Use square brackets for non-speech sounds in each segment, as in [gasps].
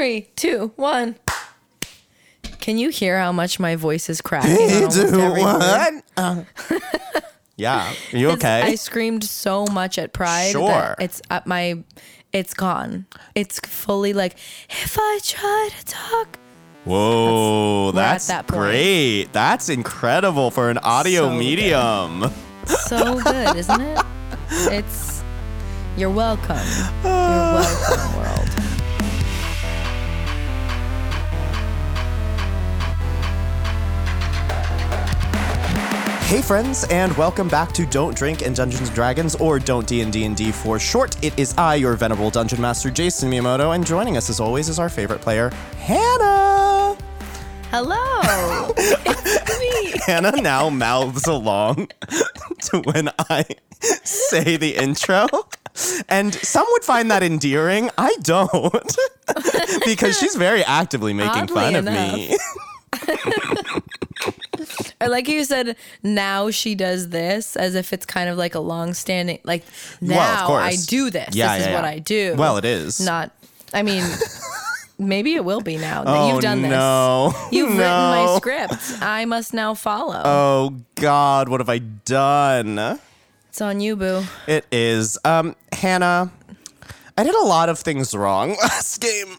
Three, two, one. Can you hear how much my voice is cracking? on almost every word? [laughs] Uh, yeah. Are you 'Cause okay? I screamed so much at Pride. Sure. That it's at my. It's gone. It's fully like if I try to talk. Whoa, we're at that's that point. great. That's incredible for an audio So good. medium. So good, isn't it? [laughs] It's. You're welcome. You're welcome, world. Hey friends, and welcome back to Don't Drink in Dungeons and Dragons, or Don't D and D and D for short. It is I, your venerable dungeon master, Jason Miyamoto, and joining us as always is our favorite player, Hannah. Hello. [laughs] it's me. Hannah now mouths along [laughs] to when I say the intro. And some would find that endearing. I don't. [laughs] because she's very actively making Oddly fun enough. of me. Or like you said, now she does this as if it's kind of like a long standing like now Well. I do this. Yeah, this yeah, is what. I do. Well, it is. Not I mean [laughs] maybe it will be now that oh, you've done this. no. [laughs] You've written my script. I must now follow. Oh God, what have I done? it's on you, boo. It is. Um, Hannah, I did a lot of things wrong [laughs] last game.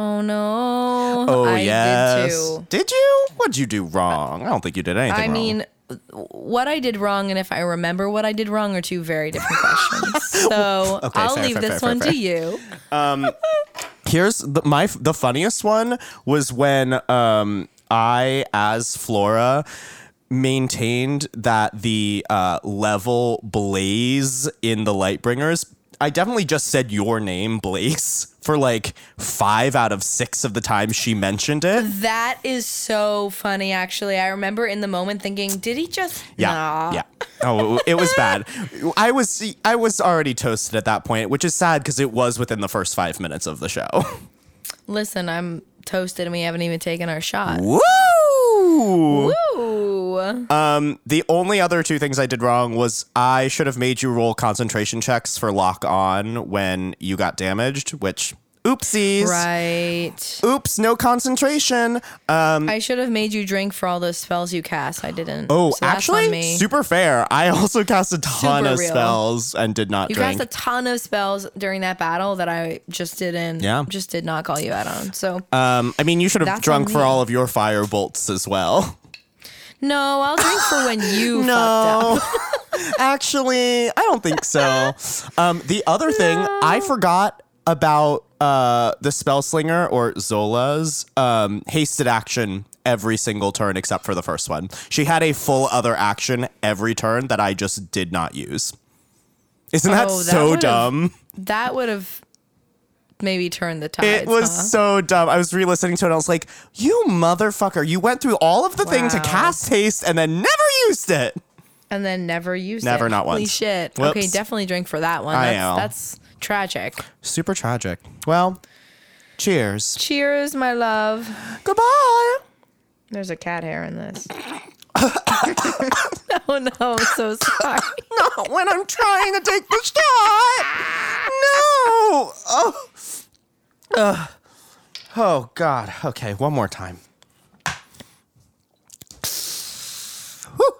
Oh no. Oh I yes. did too. Did you? What'd you do wrong? I don't think you did anything I wrong. mean, what I did wrong and if I remember what I did wrong are two very different [laughs] questions. So Okay, I'll fair, leave fair, this fair, one to you. [laughs] here's the, my the funniest one was when um I as Flora maintained that the uh, level Blaze in the Lightbringers. I definitely just said your name, Blaze, for like five out of six of the times she mentioned it. That is so funny, actually. I remember in the moment thinking, did he just. Yeah, Nah. yeah. Oh, it, was bad. I was I was already toasted at that point, which is sad because it was within the first five minutes of the show. Listen, I'm toasted and we haven't even taken our shot. Woo! Ooh. Um, the only other two things I did wrong was I should have made you roll concentration checks for lock on when you got damaged, which oopsies. right. Oops, no concentration. Um, I should have made you drink for all those spells you cast. I didn't. oh, So actually, me. super fair. I also cast a ton Super of real. spells and did not You drink. cast a ton of spells during that battle that I just didn't. Yeah. Just did not call you out on. So um, I mean, you should have drunk for all of your fire bolts as well. [laughs] no, I'll drink for when you [laughs] fucked up. No, [laughs] actually, I don't think so. Um, the other thing I forgot about uh, the spell slinger or Zola's um, hasted action every single turn except for the first one. She had a full other action every turn that I just did not use. Isn't that Oh, that so dumb? That would have maybe turned the tides. It was huh? so dumb. I was re-listening to it. and I was like, "You motherfucker! You went through all of the thing to cast haste and then never used it." and then never used Never, it. Never, not once. Holy once. shit. Whoops. Okay, definitely drink for that one. I know. that's tragic. Super tragic. Well, cheers. Cheers, my love. Goodbye. There's a cat hair in this. Oh no, I'm so sorry. [laughs] Not when I'm trying to take the shot. No. Oh. Ugh. Oh God. Okay, one more time. Whew.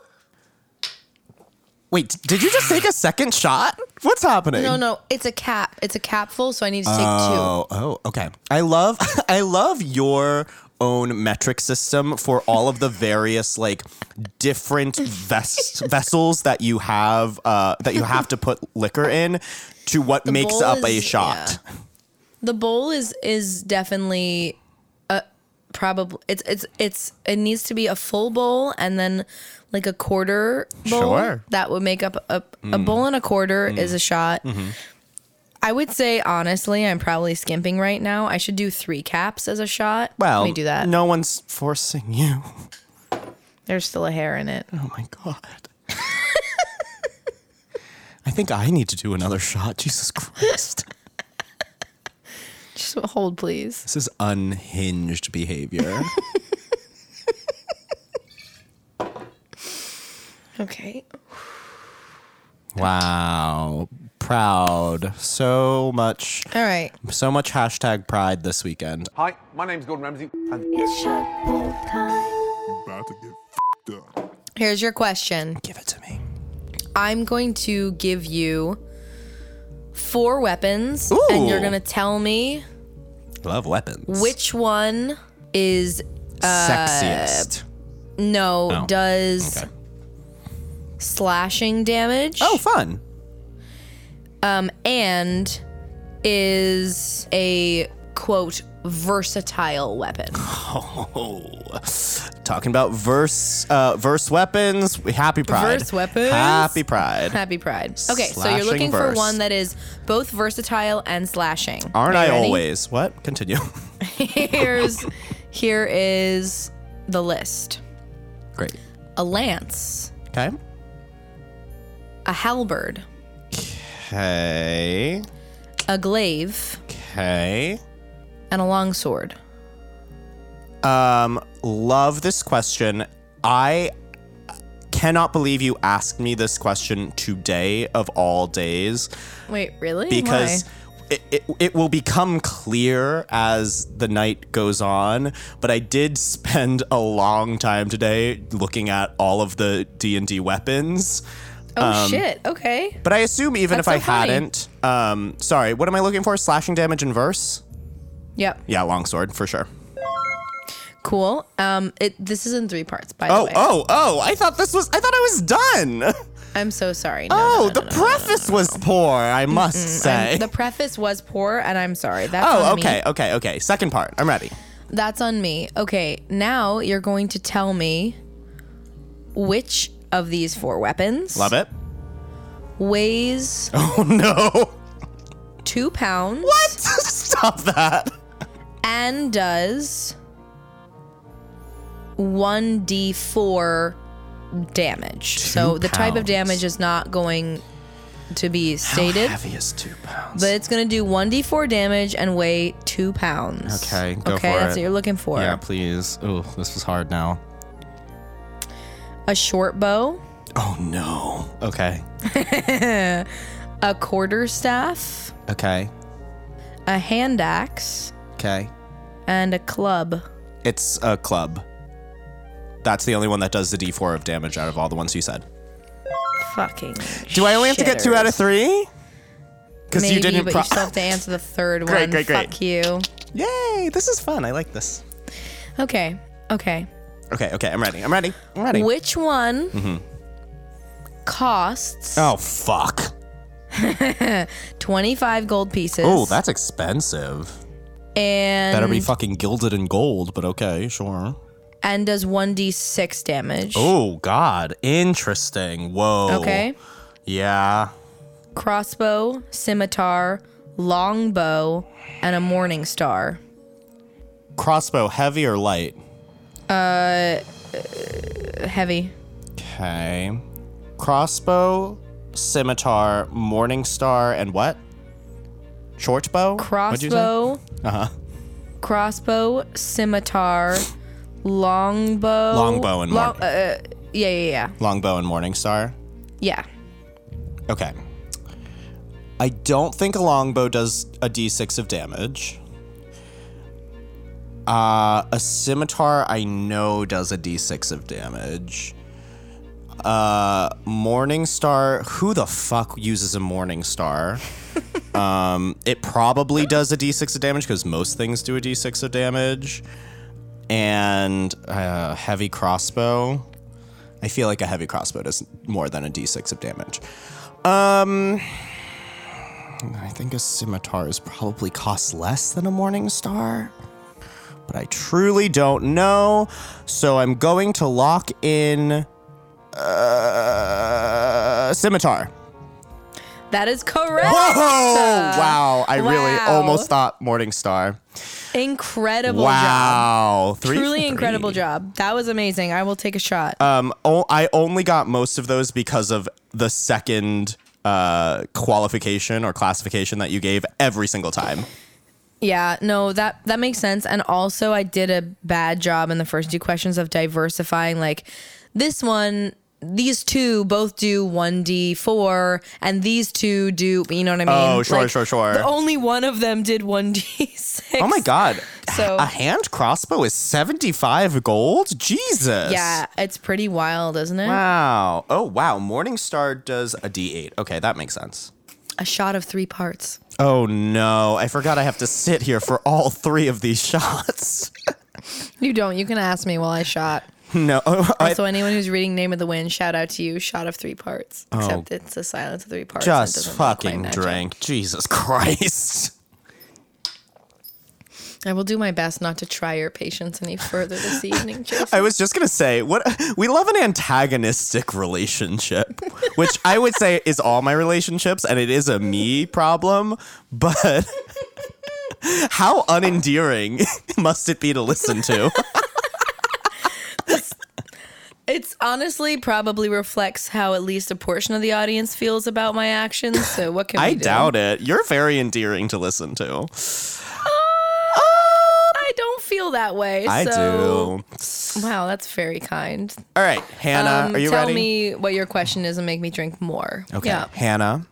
Wait, did you just take a second shot? What's happening? No, no, it's a cap. It's a capful, so I need to take Oh, oh, okay. I love [laughs] I love your own metric system for all of the various like different ves- [laughs] vessels that you have uh, that you have to put liquor in to what makes bowl up a shot. yeah. The bowl is is definitely a probably it's it's it's it needs to be a full bowl and then like a quarter bowl. Sure. That would make up a a bowl and a quarter is a shot. I would say honestly, I'm probably skimping right now. I should do three caps as a shot. Well, Let me do that. No one's forcing you. There's still a hair in it. Oh my god. [laughs] I think I need to do another shot. Jesus Christ. Just hold, please. This is unhinged behavior. [laughs] Okay. wow. Proud. So much, All right. so much hashtag pride this weekend. Hi, my name's Gordon Ramsay, and It's shut bowl time. About to get f***ed up. Here's your question. Give it to me. I'm going to give you four weapons, and you're going to tell me Love weapons. which one is uh, sexiest? no Oh, does okay. slashing damage. Oh, fun. Um, and is a quote versatile weapon. [laughs] Oh, talking about verse, uh, verse weapons. Happy Pride. Verse weapons? Happy Pride. Happy Pride. Okay, so you're looking for one that is both versatile and slashing. Aren't Are I ready? always? What? Continue. [laughs] [laughs] Here's here is the list. Great. A lance, Okay. a halberd, Okay. a glaive, Okay. and a longsword. Um, love this question. I cannot believe you asked me this question today of all days Wait, really? because it, it, it will become clear as the night goes on but i did spend a long time today looking at all of the d&d weapons Oh shit. Okay. but i assume even That's if i funny. hadn't um sorry what am i looking for slashing damage in verse Yep. yeah longsword for sure Cool. Um, it this is in three parts, by the oh way. oh oh oh! i thought this was i thought i was done [laughs] I'm so sorry. No, oh no, no, the preface was poor i must say The preface was poor, and I'm sorry. That's oh okay me. okay okay second part i'm ready That's on me. Okay, now you're going to tell me which of these four weapons love it weighs [laughs] oh no two pounds what [laughs] stop that and does 1d4 damage. so the type of pounds. damage is not going to be stated, How heavy is two pounds? but it's going to do 1d4 damage and weigh two pounds. Okay, go okay, for that's it. what you're looking for. yeah, please. Oh, this was hard now. A short bow, Oh no. Okay. [laughs] a quarter staff, Okay. a hand axe, Okay. and a club. It's a club. That's the only one that does the D4 of damage out of all the ones you said. Fucking. Do I only have to get two out of three? Because Maybe, you didn't. but pro- you still have to answer the third Great, one. great, great. Fuck you. Yay! This is fun. I like this. Okay. Okay. Okay. Okay. I'm ready. I'm ready. I'm ready. Which one mm-hmm. costs oh fuck. [laughs] 25 gold pieces? Oh, that's expensive. and Better be fucking gilded in gold, but okay, sure. and does 1d6 damage. Oh God, interesting. Whoa. Okay. Yeah. Crossbow, scimitar, longbow, and a morning star. Crossbow, heavy or light? Heavy. Okay. Crossbow, scimitar, morning star, and what? Short bow? What'd you say? Crossbow. Uh-huh. Crossbow, scimitar, longbow. Longbow and long, morn- uh, yeah, yeah, yeah. Longbow and morning star. Yeah. Okay. I don't think a longbow does a d6 of damage. Uh, a scimitar I know does a d6 of damage. Uh, morning star. Who the fuck uses a morning star? [laughs] um, it probably does a d6 of damage because most things do a d6 of damage. And uh, heavy crossbow. I feel like a heavy crossbow does more than a d6 of damage. Um, I think a scimitar is probably costs less than a morning star, but I truly don't know. So I'm going to lock in uh, scimitar. That is correct. Whoa! Wow! I really almost thought morning star. Incredible job. Wow! Three Truly incredible job. That was amazing. I will take a shot. Um, I only got most of those because of the second uh, qualification or classification that you gave every single time. Yeah, no, that that makes sense. And also I did a bad job in the first two questions of diversifying like this one these two both do 1d4 and these two do you know what i oh, mean Oh, sure, sure, sure. the only one of them did 1d6 Oh my god. So- a hand crossbow is 75 gold? Jesus. yeah it's pretty wild isn't it Wow. Oh, wow. Morningstar does a D8. Okay, that makes sense. A shot of three parts Oh no, I forgot I have to sit here for all three of these [laughs] shots. you don't you can ask me while i shot no, [laughs] oh, I so anyone who's reading name of the wind shout out to you shot of three parts except oh. it's a silence of three parts and it Oh. just fucking match up. drank. Jesus [laughs] Christ. I will do my best not to try your patience any further this [laughs] evening jason I was just gonna say, what we love an antagonistic relationship, which I would say is all my relationships, and it is a me problem. But [laughs] how unendearing [laughs] must it be to listen to? It's honestly probably reflects how at least a portion of the audience feels about my actions. So what can we I do? doubt it. You're very endearing to listen to. Feel that way. I so- do. Wow, that's very kind. All right, Hannah, Um, are you tell ready? me what your question is and make me drink more. okay, Yeah. Hannah,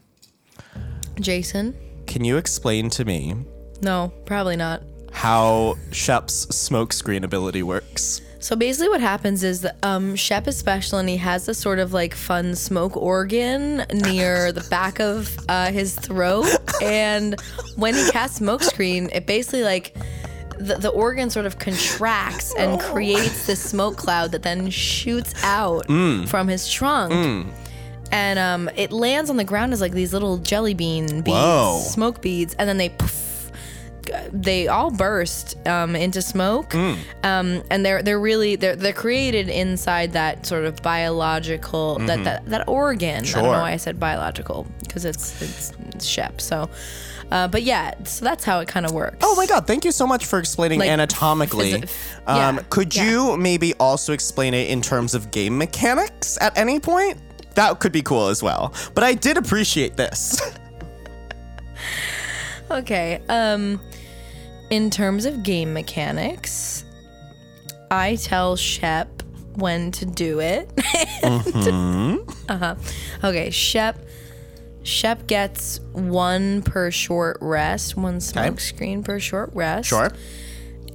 Jason? can you explain to me No, probably not. how Shep's smokescreen ability works? So basically, what happens is that um, Shep is special, and he has this sort of like fun smoke organ near [laughs] the back of uh, his throat. And when he casts smokescreen, it basically like the, the organ sort of contracts and [laughs] creates this smoke cloud that then shoots out from his trunk. And um, it lands on the ground as like these little jelly bean beads, Whoa. smoke beads, and then they poof, they all burst um, into smoke, Hmm. um, and they're they're really they're they're created inside that sort of biological that, that that organ. I don't Sure. know why I said biological because it's it's, it's Shep. So, uh, but yeah, so that's how it kind of works. Oh my god, thank you so much for explaining Like, anatomically. phys- um, yeah, could yeah. you maybe also explain it in terms of game mechanics at any point? That could be cool as well. But I did appreciate this. [laughs] Okay. Um in terms of game mechanics, I tell Shep when to do it. [laughs] uh-huh. Okay, Shep Shep gets one per short rest, one smoke screen per short rest. sure.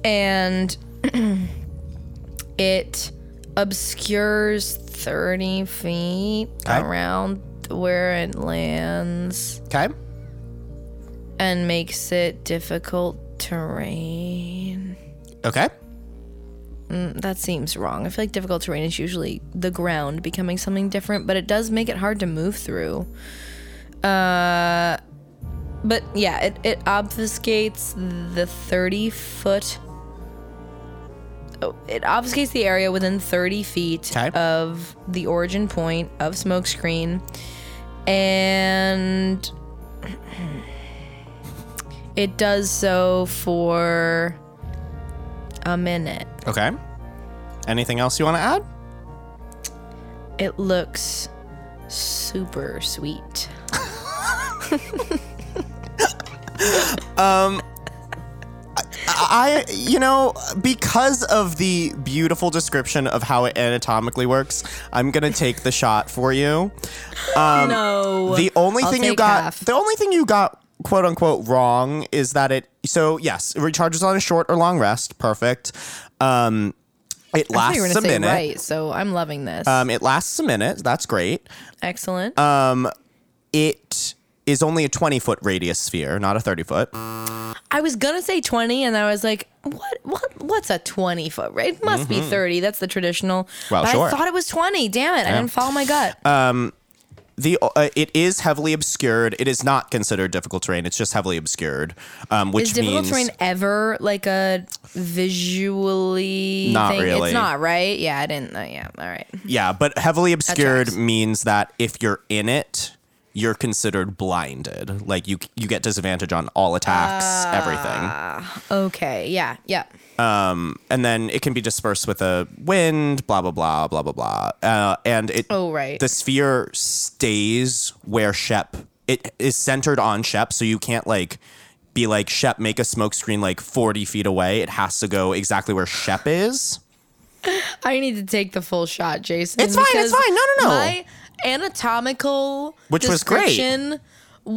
And [clears throat] it obscures 30 feet Okay. around where it lands Okay. and makes it difficult terrain. Okay. Mm, that seems wrong. I feel like difficult terrain is usually the ground becoming something different, but it does make it hard to move through. Uh, but yeah, it, it obfuscates the 30 foot. Oh, it obfuscates the area within 30 feet Okay. of the origin point of smokescreen. And [clears throat] it does so for a minute. Okay. Anything else you want to add? It looks super sweet. Um, I, you know, because of the beautiful description of how it anatomically works, I'm gonna take the shot for you. [laughs] no. Um, The only I'll thing you got, half. the only thing you got, quote unquote, wrong is that it. So yes, it recharges on a short or long rest. Perfect. Um, it lasts a minute. right, so I'm loving this. Um, it lasts a minute. That's great. Excellent. It is only a 20 foot radius sphere, not a 30 foot. I was gonna say 20, and I was like, what? What? What's a 20 foot? Right? It must be 30. That's the traditional. Mm-hmm. Well, but sure. I thought it was 20. Damn it! I didn't follow my gut. The uh, it is heavily obscured. It is not considered difficult terrain. It's just heavily obscured, um, which Is difficult means terrain ever like a visually Not thing? really. It's not right. Yeah, I didn't. Uh, yeah, all right. yeah. But heavily obscured means that if you're in it, you're considered blinded. Like you you get disadvantage on all attacks, Ah. everything. Okay. Yeah. Yeah. And then it can be dispersed with a wind, blah blah blah blah blah blah. Uh, and it Oh, right. the sphere stays where Shep. It is centered on Shep, so you can't like be like Shep make a smoke screen like forty feet away. It has to go exactly where Shep is. [laughs] I need to take the full shot, Jason. It's fine, it's fine. No, no, no. My anatomical Which was great.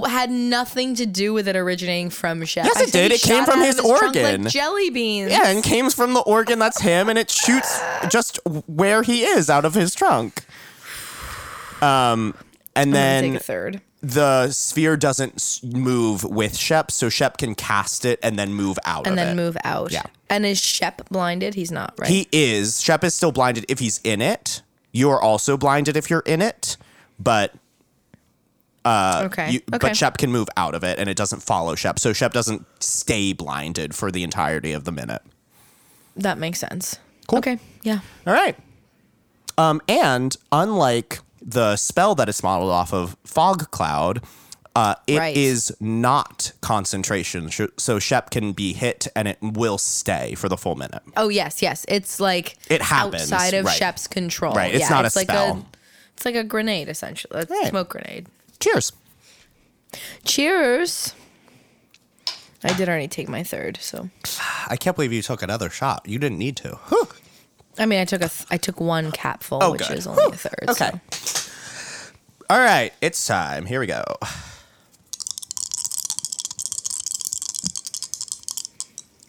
Had nothing to do with it originating from Shep. Yes, it did. It came from out his organ. like jelly beans. Yeah, and came from the organ that's him, and it shoots just where he is out of his trunk. Um, and I'm then third. the sphere doesn't move with Shep, so Shep can cast it and then move out And then it. move out. Yeah. And is Shep blinded? He's not, right? He is. Shep is still blinded if he's in it. You're also blinded if you're in it, but okay. you, okay. but Shep can move out of it, and it doesn't follow Shep, so Shep doesn't stay blinded for the entirety of the minute. that makes sense. Cool. Okay. Yeah. All right. Um, and unlike the spell that is modeled off of Fog Cloud, uh, it is Right. not concentration. So Shep can be hit and it will stay for the full minute. Oh yes, yes. It's like It happens, outside of right. Shep's control. Right, it's Yeah, not a like spell. it's like a grenade, essentially. A Right. smoke grenade. Cheers. Cheers. I did already take my third, so I can't believe you took another shot. You didn't need to. I mean, I took a th- I took one capful, Oh, which good. is only Whew. a third. Okay. so. All right, it's time. Here we go. [sighs]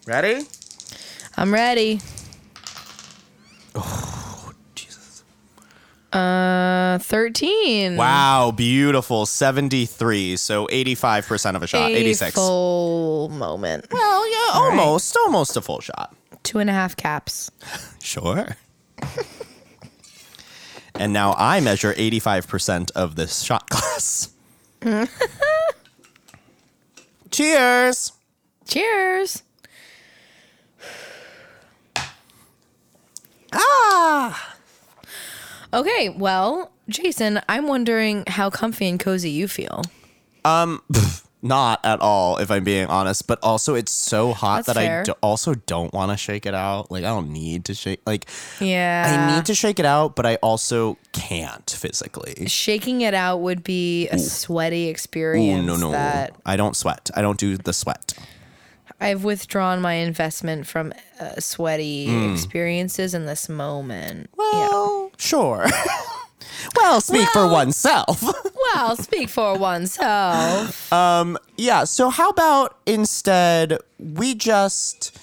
Ready? I'm ready. Jesus. Uh, thirteen. Wow, beautiful. 73, so 85% of a shot. A 86. full moment. Well, yeah, almost, almost a full shot. Two and a half caps. [laughs] Sure. [laughs] and now I measure 85% of this shot glass. [laughs] Cheers. Cheers. Ah. Okay, well, Jason, I'm wondering how comfy and cozy you feel. Um [laughs] not at all, if I'm being honest, but also it's so hot That's that I do- also don't want to shake it out. Like, I don't need to shake. Like, Yeah. I need to shake it out, but I also can't physically. Shaking it out would be a sweaty Ooh, experience no, no. that I don't sweat. I don't do the sweat. I've withdrawn my investment from uh, sweaty Hmm. experiences in this moment. Well, sure. [laughs] [laughs] well, speak for oneself. Well, speak for oneself. yeah, so how about instead we just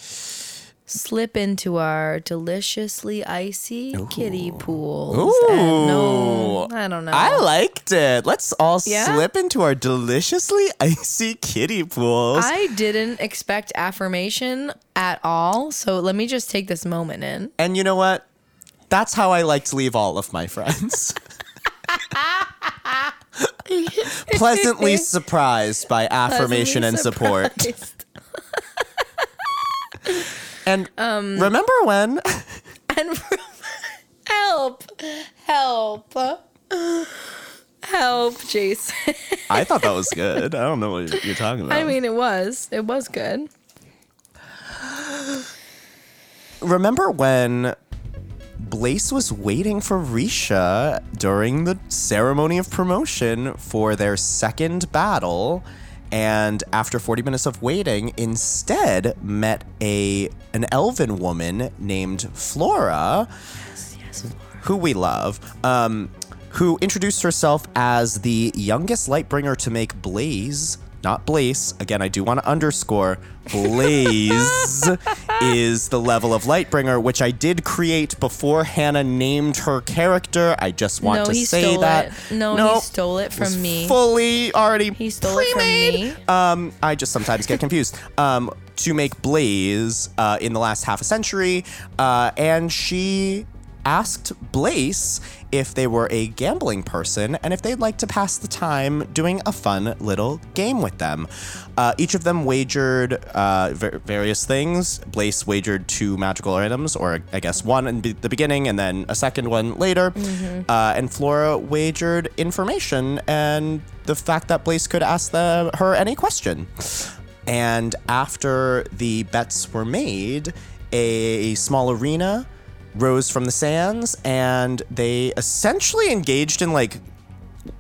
Slip into our deliciously icy kiddie pools. And no, I don't know. I liked it. Let's all Yeah? slip into our deliciously [laughs] icy kiddie pools. I didn't expect affirmation at all. So let me just take this moment in. and you know what? That's how I like to leave all of my friends. [laughs] Pleasantly [laughs] surprised by affirmation and support. And Um, remember when? And [laughs] help, help, help, Jason. I thought that was good. I don't know what you're talking about. I mean, it was, it was good. remember when Blaze was waiting for Risha during the ceremony of promotion for their second battle and after 40 minutes of waiting instead met a an elven woman named Flora. who we love um, who introduced herself as the youngest lightbringer to make Blaze not Blaze. Again, I do want to underscore Blaze [laughs] is the level of Lightbringer, which I did create before Hannah named her character. I just want no, to say that. it. No, Nope. he stole it from me. Fully already He stole it from me. Um, I just sometimes get confused. [laughs] Um, to make Blaze uh, in the last half a century, uh, and she asked Blaze if they were a gambling person and if they'd like to pass the time doing a fun little game with them. Uh, each of them wagered uh, ver- various things. Blaze wagered two magical items, or I guess one in be- the beginning and then a second one later. Uh, and Flora wagered information and the fact that Blaze could ask the, her any question. And after the bets were made, a small arena rose from the sands and they essentially engaged in like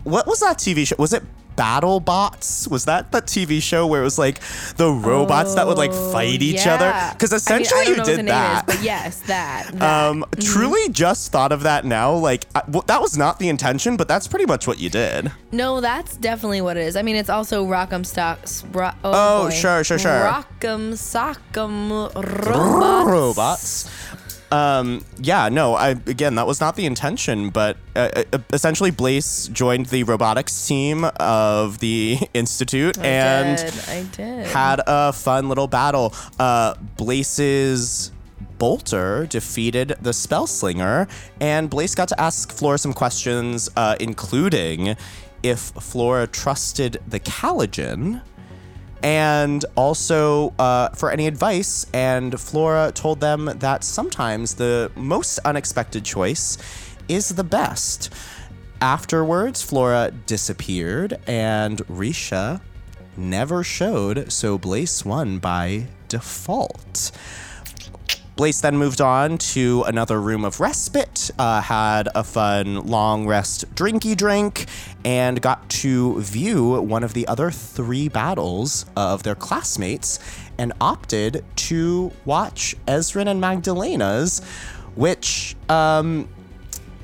what was that TV show? Was it Battle Bots. Was that the TV show where it was like the robots that would like fight each other? Yeah. Because I mean, essentially I you know what the did that. Is, but yes, that. [laughs] that. um, truly just thought of that now. Like I, well, that was not the intention, but that's pretty much what you did. no, that's definitely what it is. I mean, it's also Rock'em Stocks. Ro- oh, Oh, boy. sure, sure, sure. Rock'em Sock'em Robots. robots. Um, yeah, no, I again that was not the intention, but uh, uh, essentially Blaze joined the robotics team of the [laughs] institute I and did. I did. had a fun little battle. Uh, Blaze's Bolter defeated the Spellslinger, and Blaze got to ask Flora some questions, uh, including if Flora trusted the Caligen and also uh, for any advice. And Flora told them that sometimes the most unexpected choice is the best. Afterwards, Flora disappeared, and Risha never showed, so Blaze won by default. Blaze then moved on to another room of respite, uh, had a fun long rest drinky drink, and got to view one of the other three battles of their classmates and opted to watch Ezrin and Magdalena's, which um,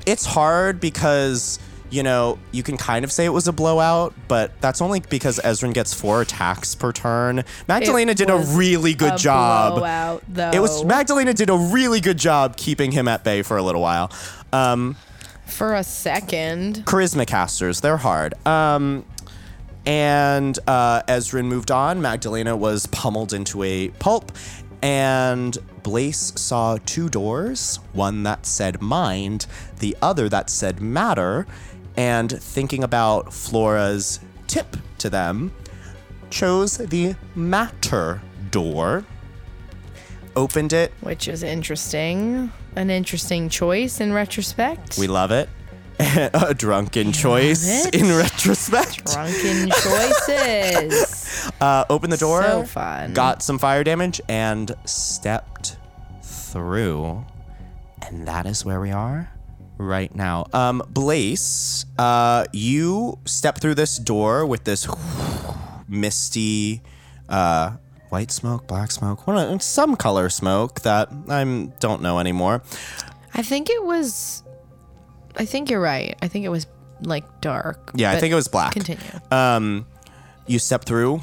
it's hard because you know you can kind of say it was a blowout, but that's only because Ezrin gets four attacks per turn. Magdalena did a really good a job. blowout, though. It was Magdalena did a really good job keeping him at bay for a little while. Um, for a second. charisma casters, they're hard. Um, and uh, Ezrin moved on. Magdalena was pummeled into a pulp, and Blaze saw two doors one that said mind, the other that said matter. And thinking about Flora's tip to them, chose the matter door, opened it. Which is interesting. An interesting choice in retrospect. We love it. [laughs] a drunken choice in retrospect. Drunken [laughs] choices. Uh, opened the door, So fun. got some fire damage, and stepped through. And that is where we are right now. Um, Blaze, uh, you step through this door with this [sighs] misty, uh, white smoke, black smoke, some color smoke that I don't know anymore. I think it was. I think you're right. I think it was like dark. Yeah, I think it was black. Continue. um, you step through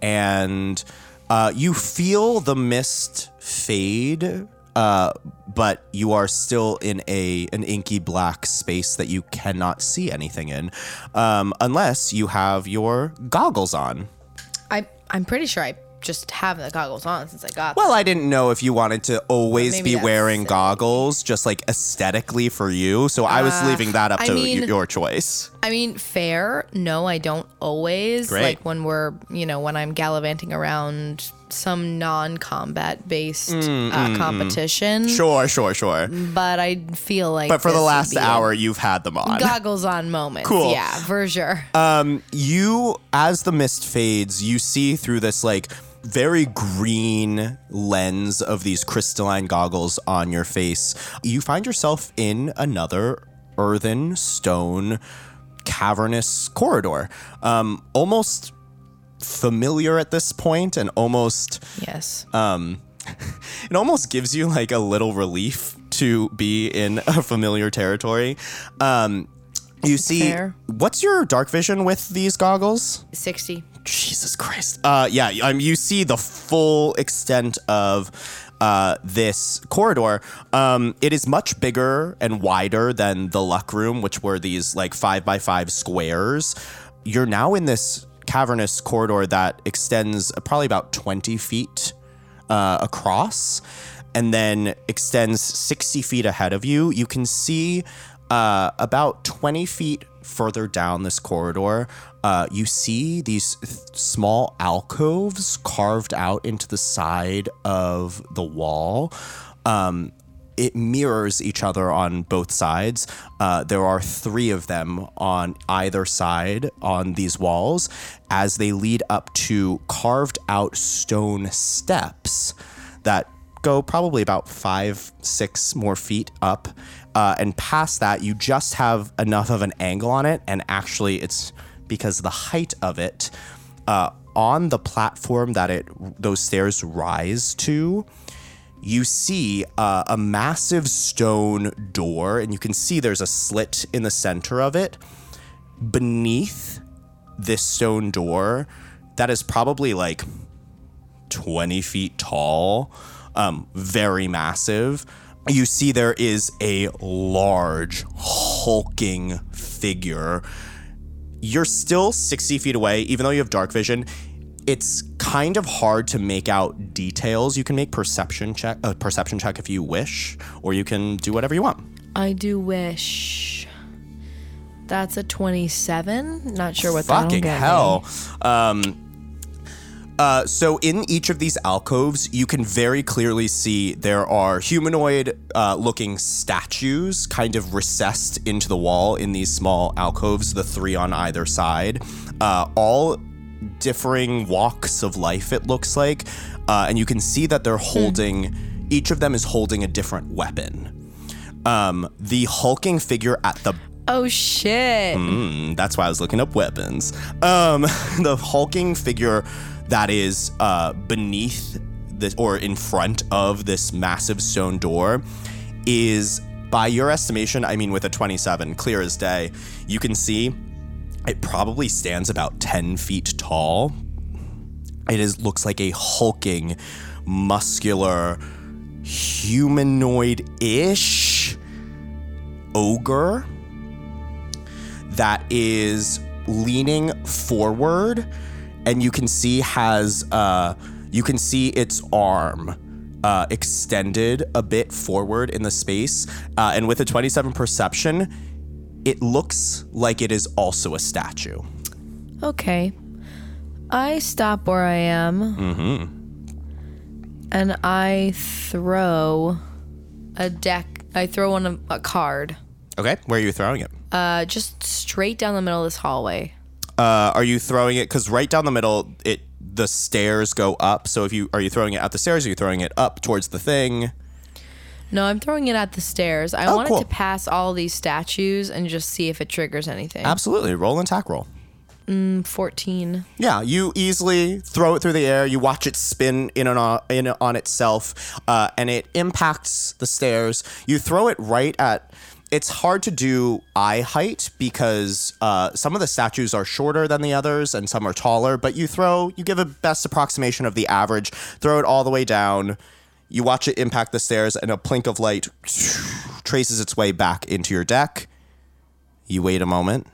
and uh, you feel the mist fade uh, but you are still in a an inky black space that you cannot see anything in um, unless you have your goggles on I I'm pretty sure I just have the goggles on since I got. well i didn't know if you wanted to always be wearing goggles just like aesthetically for you so i was leaving that up I to mean- y- your choice I mean, fair. No, I don't always. Great. Like when we're, you know, when I'm gallivanting around some non-combat based uh, competition. sure sure sure But I feel like. but for the last hour you've had them on Goggles on moment. Cool. Yeah, for sure. um you as the mist fades you see through this like very green lens of these crystalline goggles on your face you find yourself in another earthen stone cavernous corridor um almost familiar at this point and almost yes. um [laughs] it almost gives you like a little relief to be in [laughs] a familiar territory um you see Fair. what's your dark vision with these goggles 60. jesus christ uh yeah um, you see the full extent of uh, this corridor um, it is much bigger and wider than the luck room which were these like five by five squares you're now in this cavernous corridor that extends probably about 20 feet uh, across and then extends 60 feet ahead of you. You can see uh, about 20 feet further down this corridor, uh, you see these th- small alcoves carved out into the side of the wall. Um, it mirrors each other on both sides. Uh, there are three of them on either side on these walls as they lead up to carved out stone steps that go probably about five, six more feet up. Uh, and past that, you just have enough of an angle on it, and actually, it's because the height of it uh, on the platform that it those stairs rise to you see uh, a massive stone door and you can see there's a slit in the center of it beneath this stone door that is probably like 20 feet tall, um, very massive. You see, there is a large, hulking figure. You're still 60 feet away, even though you have dark vision. It's kind of hard to make out details. You can make perception check, a perception check if you wish, or you can do whatever you want. I do wish. That's a 27. Not sure what Fucking get hell. Um, uh, so in each of these alcoves, you can very clearly see there are humanoid uh, looking statues kind of recessed into the wall in these small alcoves, the three on either side, uh, all differing walks of life, it looks like. Uh, and you can see that they're holding, each of them is holding a different weapon. Um, the hulking figure at the Oh shit. Mm, that's why I was looking up weapons. Um, [laughs] the hulking figure that is uh, beneath this or in front of this massive stone door is, by your estimation, I mean, with a 27, clear as day, you can see it probably stands about 10 feet tall. It is looks like a hulking, muscular, humanoid-ish ogre that is leaning forward and you can see has uh you can see its arm uh, extended a bit forward in the space uh, and with a 27 perception it looks like it is also a statue Okay. I stop where I am. Mm-hmm. And I throw a deck. I throw one of a card. okay where are you throwing it Uh, just straight down the middle of this hallway. uh, are you throwing it because right down the middle it the stairs go up so if you are you throwing it at the stairs are you throwing it up towards the thing No, I'm throwing it at the stairs. I Oh, want cool. it to pass all these statues and just see if it triggers anything. absolutely roll and attack roll 14. Yeah, you easily throw it through the air. You watch it spin in and on, in on itself, uh, and it impacts the stairs. You throw it right at. It's hard to do eye height because uh, some of the statues are shorter than the others, and some are taller. But you throw, you give a best approximation of the average. Throw it all the way down. You watch it impact the stairs, and a plink of light traces its way back into your deck. You wait a moment.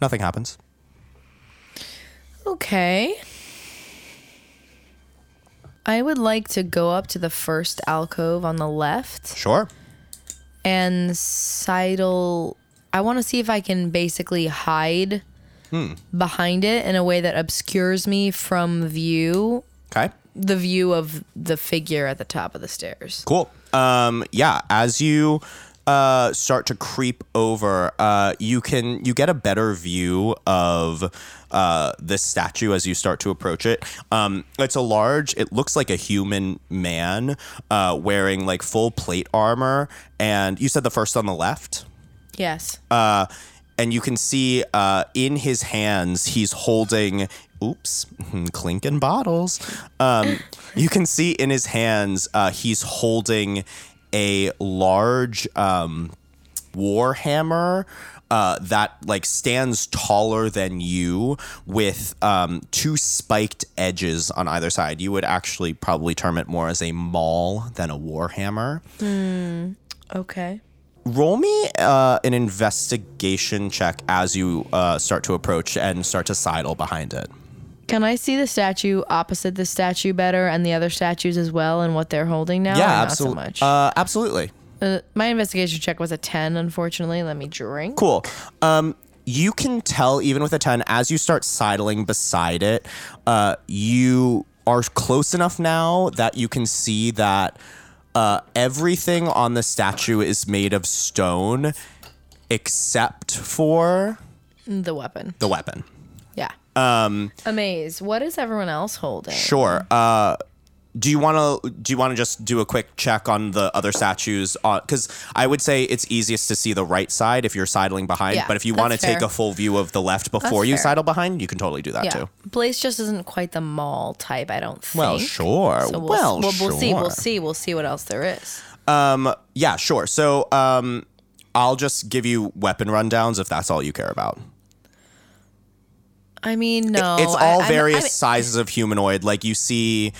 Nothing happens. Okay. I would like to go up to the first alcove on the left Sure. and sidle. I want to see if I can basically hide hmm. behind it in a way that obscures me from view, Okay. The view of the figure at the top of the stairs. Cool. Um, yeah, as you uh, start to creep over, uh, you can you get a better view of uh, this statue as you start to approach it. Um, it's a large. It looks like a human man uh, wearing like full plate armor, and you said the first on the left. Yes. Uh, and you can see uh, in his hands he's holding oops. [laughs] Clinking bottles. Um, you can see in his hands uh, he's holding a large um, war hammer uh, that like stands taller than you with um, two spiked edges on either side. You would actually probably term it more as a maul than a war hammer okay. roll me uh, an investigation check as you uh, start to approach and start to sidle behind it. Can I see the statue opposite the statue better and the other statues as well and what they're holding now? yeah, or not absolutely. so much. Uh, absolutely. Uh, my investigation check was a 10, unfortunately. Let me drink. Cool. Um, you can tell even with a 10 as you start sidling beside it, uh, you are close enough now that you can see that uh, everything on the statue is made of stone except for The weapon. the weapon. Um, Amaze. What is everyone else holding? Sure. Uh, do you want to do you want to just do a quick check on the other statues? Because I would say it's easiest to see the right side if you're sidling behind. Yeah, but if you want to take a full view of the left before That's you fair. sidle behind, you can totally do that Yeah. too. Blaze just isn't quite the maul type, I don't think. Well, sure. So we'll, well, we'll, we'll see. We'll see. We'll see what else there is. Um, yeah, sure. So, um, I'll just give you weapon rundowns if that's all you care about. I mean, no. it's all I'm- various I'm- sizes of humanoid. Like you see,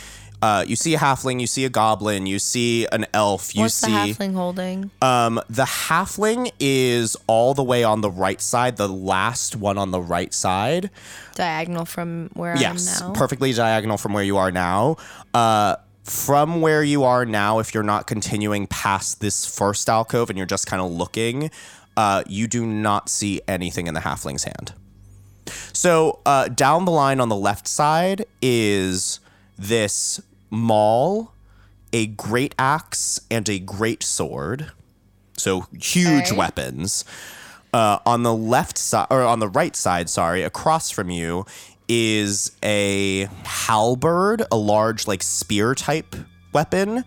uh, you see a halfling, you see a goblin, you see an elf, you What's see the halfling holding? um the halfling is all the way on the right side, the last one on the right side. Diagonal from where yes, I am now. perfectly diagonal from where you are now. Uh, from where you are now, if you're not continuing past this first alcove and you're just kind of looking, uh, you do not see anything in the halfling's hand. So uh, down the line on the left side is this maul, a great axe, and a great sword. So huge Okay. weapons. Uh, on the left side, or on the right side, sorry, across from you is a halberd, a large like spear type weapon.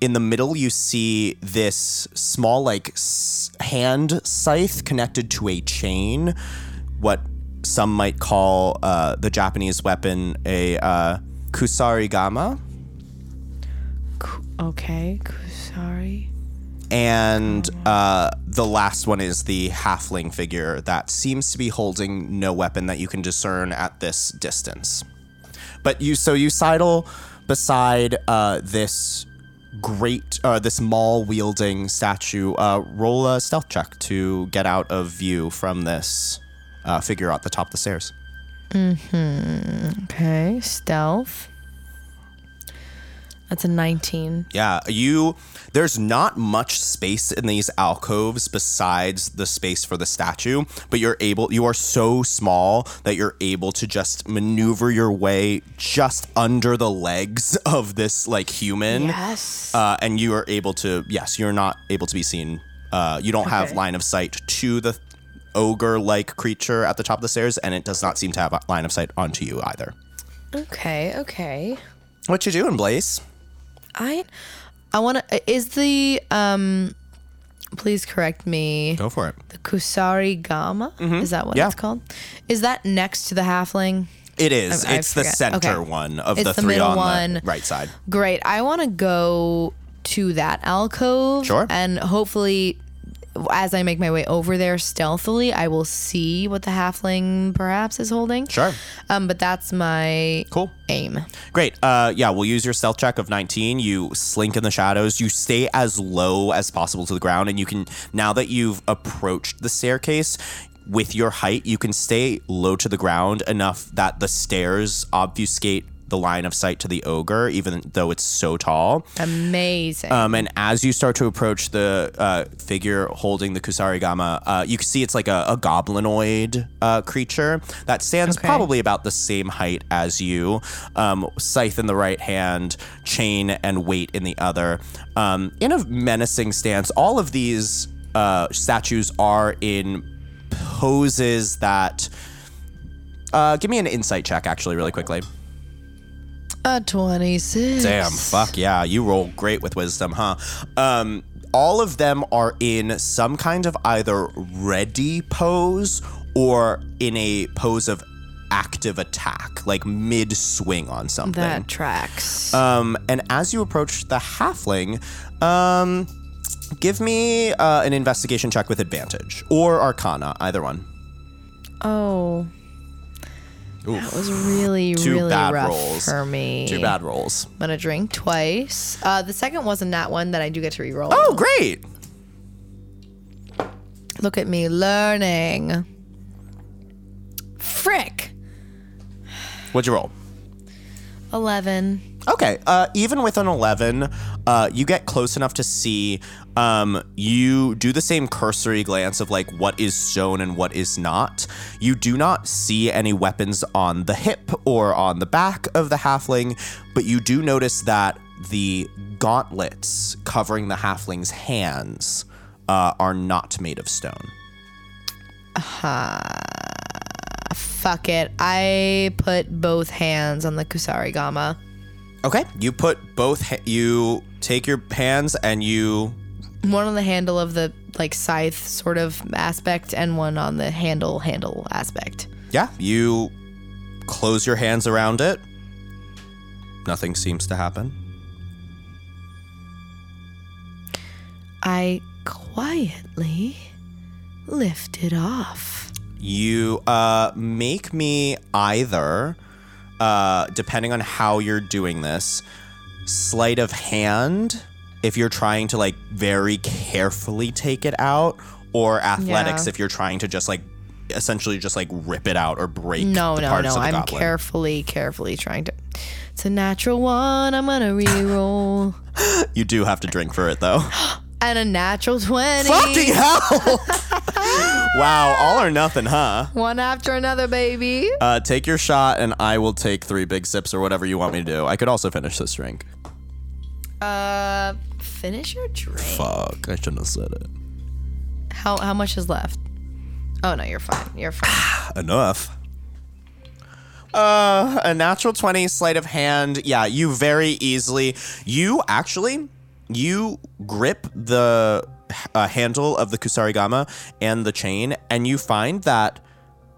In the middle, you see this small like s- hand scythe connected to a chain. What some might call uh, the Japanese weapon a uh, kusarigama. Okay, kusari. And uh, the last one is the halfling figure that seems to be holding no weapon that you can discern at this distance. But you, so you sidle beside uh, this great, uh, this maul wielding statue. Uh, roll a stealth check to get out of view from this uh, figure at the top of the stairs. Hmm. Okay, stealth. That's a 19. Yeah, you. There's not much space in these alcoves besides the space for the statue, but you're able. You are so small that you're able to just maneuver your way just under the legs [laughs] of this like human. Yes. Uh, and you are able to. Yes, you're not able to be seen. Uh, you don't have line of sight to the ogre-like creature at the top of the stairs, and it does not seem to have a line of sight onto you either. okay, okay. What you doing, Blaze? I I want to is the um please correct me. Go for it. The Kusari Gama? Is that what Mm-hmm. Yeah. it's called? Is that next to the halfling? It is. I- I it's the center Okay. one of It's the the three on one. the right side. Great. I want to go to that alcove. Sure. And hopefully, as I make my way over there stealthily, I will see what the halfling perhaps is holding. Sure. Um, but that's my Cool. aim. Great. Uh, yeah, we'll use your stealth check of 19. You slink in the shadows. You stay as low as possible to the ground, and you can now that you've approached the staircase. With your height, you can stay low to the ground enough that the stairs obfuscate the line of sight to the ogre, even though it's so tall. Amazing. Um, and as you start to approach the uh, figure holding the Kusarigama, uh, you can see it's like a, a goblinoid uh, creature that stands Okay. probably about the same height as you. Um, scythe in the right hand, chain and weight in the other. Um, in a menacing stance. All of these uh, statues are in poses that. Uh, give me an insight check, actually, really quickly. A 26. Damn, fuck yeah, you roll great with wisdom, huh? Um, all of them are in some kind of either ready pose or in a pose of active attack, like mid swing on something. That tracks. Um, and as you approach the halfling, um, give me uh, an investigation check with advantage or arcana, either one. oh. That was really, Two really bad rough rolls. for me. Two bad rolls. I'm gonna drink twice. Uh, the second wasn't that one that I do get to reroll. Oh, great. Look at me learning. Frick. What'd you roll? 11. Okay, uh, even with an 11, uh, you get close enough to see. Um, you do the same cursory glance of like what is shown and what is not. You do not see any weapons on the hip or on the back of the halfling, but you do notice that the gauntlets covering the halfling's hands uh, are not made of stone. Fuck it. I put both hands on the Kusari Gama. Okay, you put both. Ha- you take your hands and you. One on the handle of the like scythe sort of aspect, and one on the handle handle aspect. Yeah, you close your hands around it. Nothing seems to happen. I quietly lift it off. You uh, make me either, uh, depending on how you're doing this, sleight of hand if you're trying to like very carefully take it out, or athletics Yeah. if you're trying to just like essentially just like rip it out or break No, the no, parts no. of the I'm goblet. carefully, carefully trying to. It's a natural one. I'm gonna re-roll. [laughs] You do have to drink for it though. [gasps] and a natural twenty. Fucking [laughs] hell! [laughs] wow, all or nothing, huh? One after another, baby. Uh, take your shot, and I will take three big sips or whatever you want me to do. I could also finish this drink. Uh, finish your drink. Fuck, I shouldn't have said it. How how much is left? Oh no, you're fine. You're fine. [sighs] Enough. Uh, a natural 20 sleight of hand. Yeah, you very easily. You actually, you grip the uh, handle of the Kusarigama and the chain, and you find that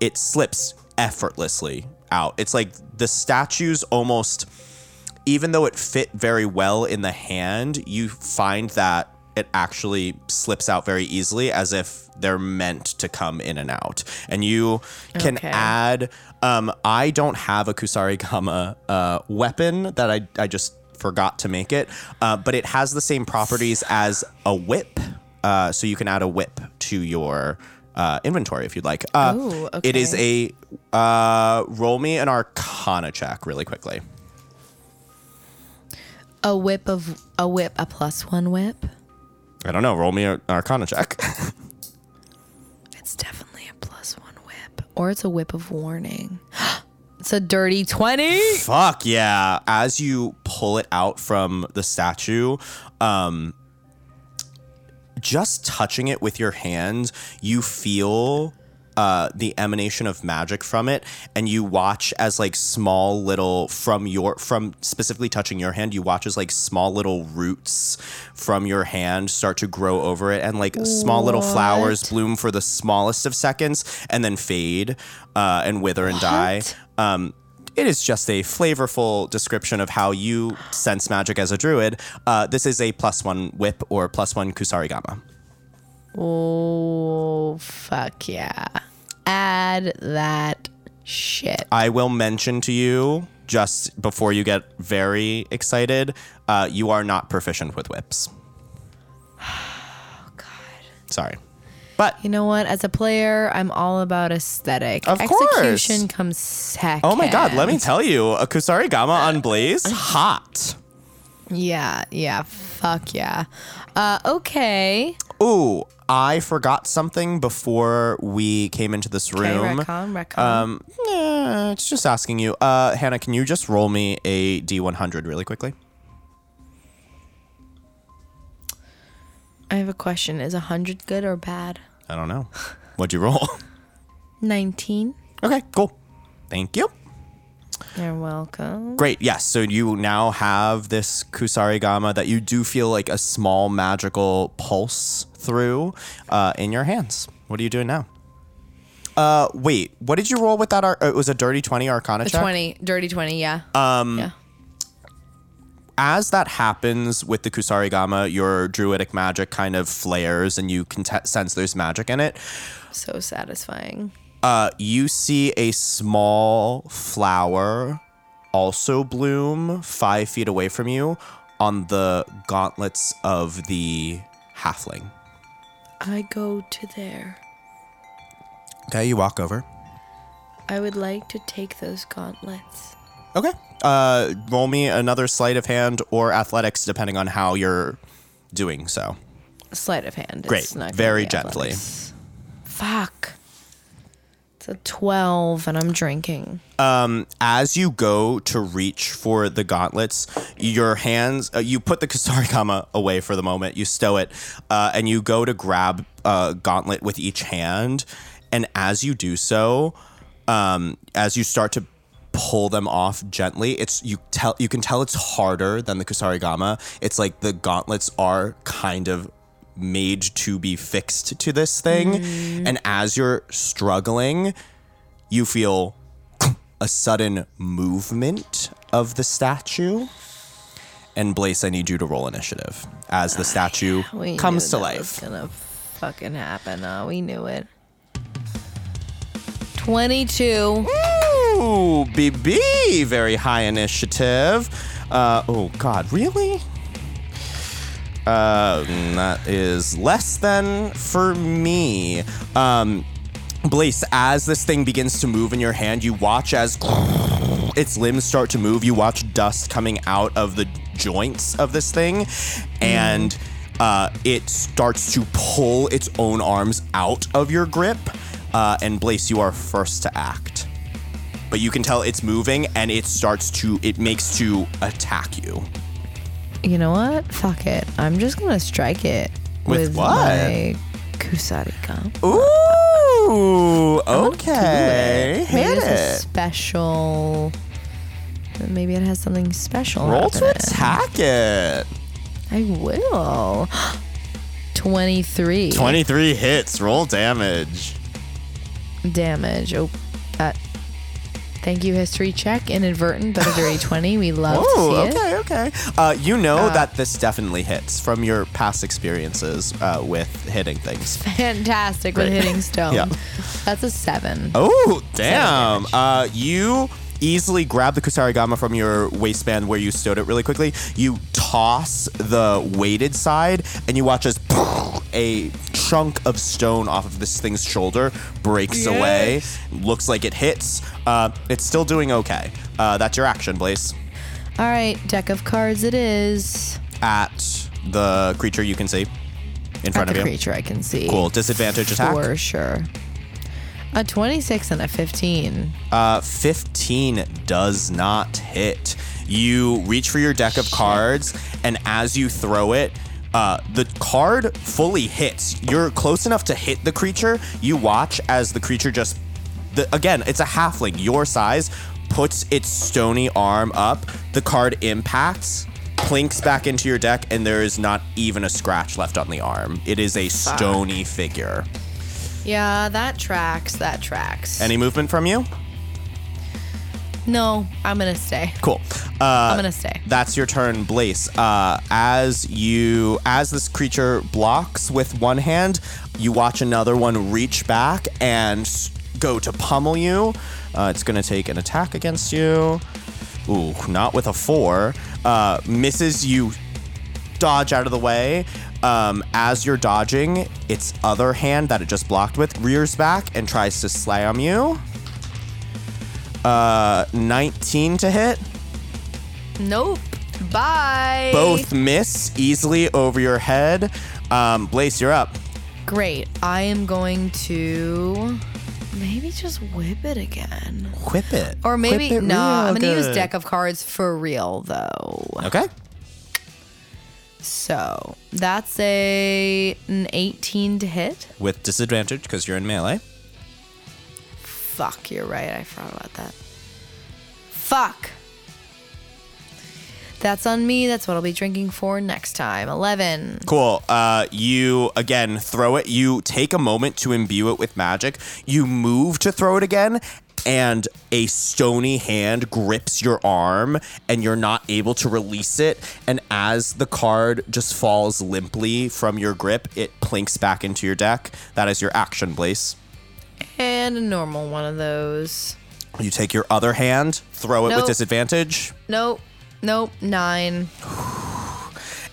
it slips effortlessly out. It's like the statues almost, even though it fit very well in the hand, you find that it actually slips out very easily as if they're meant to come in and out. And you can Okay. add, um, I don't have a Kusarigama uh, weapon that I, I just forgot to make it, uh, but it has the same properties as a whip. Uh, so you can add a whip to your uh, inventory if you'd like. Uh, Ooh, It is a uh, roll me an Arcana check really quickly. A whip of a whip, a plus one whip. I don't know. Roll me an Arcana check. [laughs] It's definitely a plus one whip, or it's a whip of warning. [gasps] it's a dirty twenty. Fuck yeah! As you pull it out from the statue, um, just touching it with your hand, you feel uh, the emanation of magic from it, and you watch as like small little from your from specifically touching your hand, you watch as like small little roots from your hand start to grow over it, and like small little flowers bloom for the smallest of seconds, and then fade uh, and wither and die. Um, it is just a flavorful description of how you sense magic as a druid. Uh, this is a plus one whip or plus one kusarigama. Oh fuck yeah! Add that shit. I will mention to you just before you get very excited, uh, you are not proficient with whips. [sighs] Oh god. Sorry. But You know what? As a player, I'm all about aesthetic. Of course. Execution comes second. oh my god, let me tell you, a Kusari Gama on blaze, hot. Yeah, yeah. Fuck yeah. Uh, okay. Ooh, I forgot something before we came into this room. retcon, retcon. Um, yeah, it's just asking you. Uh, Hannah, can you just roll me a D100 really quickly? I have a question. Is 100 good or bad? I don't know. What'd you roll? [laughs] 19. okay, cool. Thank you. You're welcome. Great. Yes. So you now have this Kusarigama that you do feel like a small magical pulse through uh, in your hands. What are you doing now? Uh, wait. What did you roll with that? Ar- uh, it was a dirty twenty Arcana A check. 20, dirty 20, yeah. Um, yeah. As that happens with the Kusarigama, your druidic magic kind of flares, and you can t- sense there's magic in it. So satisfying. Uh, you see a small flower also bloom five feet away from you on the gauntlets of the halfling. I go to there. Okay, you walk over. I would like to take those gauntlets. Okay. Uh, roll me another sleight of hand or athletics, depending on how you're doing so. Sleight of hand. Great. Very gently. athletics. Fuck. A 12 and I'm drinking. as you go to reach for the gauntlets, your hands, uh, you put the Kusarigama away for the moment, you stow it, uh, and you go to grab a gauntlet with each hand. And as you do so, um, as you start to pull them off gently. It's you tell you can tell it's harder than the Kusarigama. It's like the gauntlets are kind of made to be fixed to this thing. And as you're struggling, you feel a sudden movement of the statue. And Blaze, I need you to roll initiative as the statue We comes to life. Was gonna fucking happen. Uh, we knew it. Twenty-two. Ooh, BB, very high initiative. Uh, oh God, really? Uh, that is less than for me. Um, Blaze, as this thing begins to move in your hand, you watch as [sniffs] its limbs start to move. You watch dust coming out of the joints of this thing, and uh, it starts to pull its own arms out of your grip. Uh, and Blaze, you are first to act but you can tell it's moving and it starts to it makes to attack you You know what? Fuck it. I'm just gonna strike it With what? my Kusarika. ooh okay it. Maybe hit it's a it special. Maybe it has something special. roll to attack it I will. [gasps] 23 23 hits roll damage damage. Oh, uh, thank you, history check. Inadvertent, but under a dirty 20. We love to oh see okay okay uh, you know that this definitely hits from your past experiences uh, with hitting things it. Fantastic with hitting stone. [laughs] Yeah. That's a seven. Oh, damn. damage. Uh, you easily grab the Kusarigama from your waistband where you stowed it really quickly. You toss the weighted side, and you watch as a chunk of stone off of this thing's shoulder breaks away. Looks like it hits. Uh, it's still doing okay. Uh, that's your action, Blaze. All right, deck of cards it is. At the creature you can see in front At the of you. creature I can see. Cool. Disadvantage attack. For sure. A 26 and a 15. Uh, 15 does not hit. You reach for your deck of cards, and as you throw it, uh, the card fully hits. You're close enough to hit the creature. You watch as the creature just, the, again, it's a halfling your size, puts its stony arm up. The card impacts, plinks back into your deck, and there is not even a scratch left on the arm. It is a stony figure. Yeah, that tracks. That tracks. Any movement from you? no, I'm to stay. Cool. Uh, I'm to stay. That's your turn, Blaze. Uh, as you, as this creature blocks with one hand, you watch another one reach back and go to pummel you. Uh, it's to take an attack against you. Ooh, not with a four. Uh, misses you. Dodge out of the way. Um, as you're dodging, its other hand that it just blocked with rears back and tries to slam you. Uh, 19 to hit. Nope. Bye. both miss easily over your head. Um, Blaze, you're up. Great. I am going to maybe just whip it again. Whip it. Or maybe no, I'm gonna use deck of cards for real though. Okay. So that's a an 18 to hit. With disadvantage because you're in melee. Fuck, you're right. I forgot about that. Fuck. That's on me. That's what I'll be drinking for next time. 11. Cool. Uh, you again throw it. You take a moment to imbue it with magic. You move to throw it again, and a stony hand grips your arm, and you're not able to release it. And as the card just falls limply from your grip, it plinks back into your deck. That is your action, Blaze. And a normal one of those. You take your other hand, throw it with disadvantage. Nope. Nope. Nine.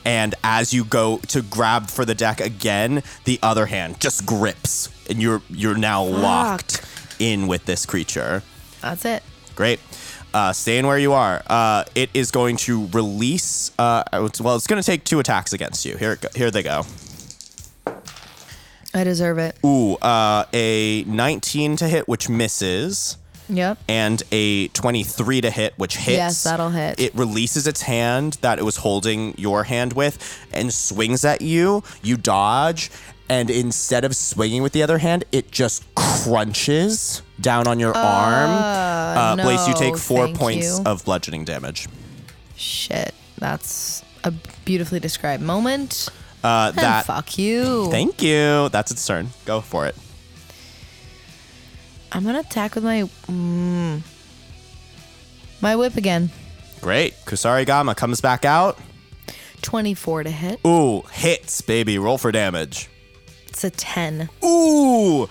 and as you go to grab for the deck again, the other hand just grips, and you're you're now locked in with this creature. That's it. Great. Uh, staying where you are. Uh, it is going to release. Uh, well, it's going to take two attacks against you. Here, it go, here they go. I deserve it. Ooh, uh, a 19 to hit, which misses. Yep. and a 23 to hit, which hits. Yes, that'll hit. It releases its hand that it was holding your hand with and swings at you. You dodge, and instead of swinging with the other hand, it just crunches down on your arm. Uh, Blaze, you take four points you. of bludgeoning damage. Shit, that's a beautifully described moment. Uh, that. fuck you. Thank you. That's its turn. Go for it. I'm gonna attack with my mm, my whip again. Great. Kusari Gama comes back out. 24 to hit. Ooh, hits, baby. Roll for damage. It's a 10. Ooh.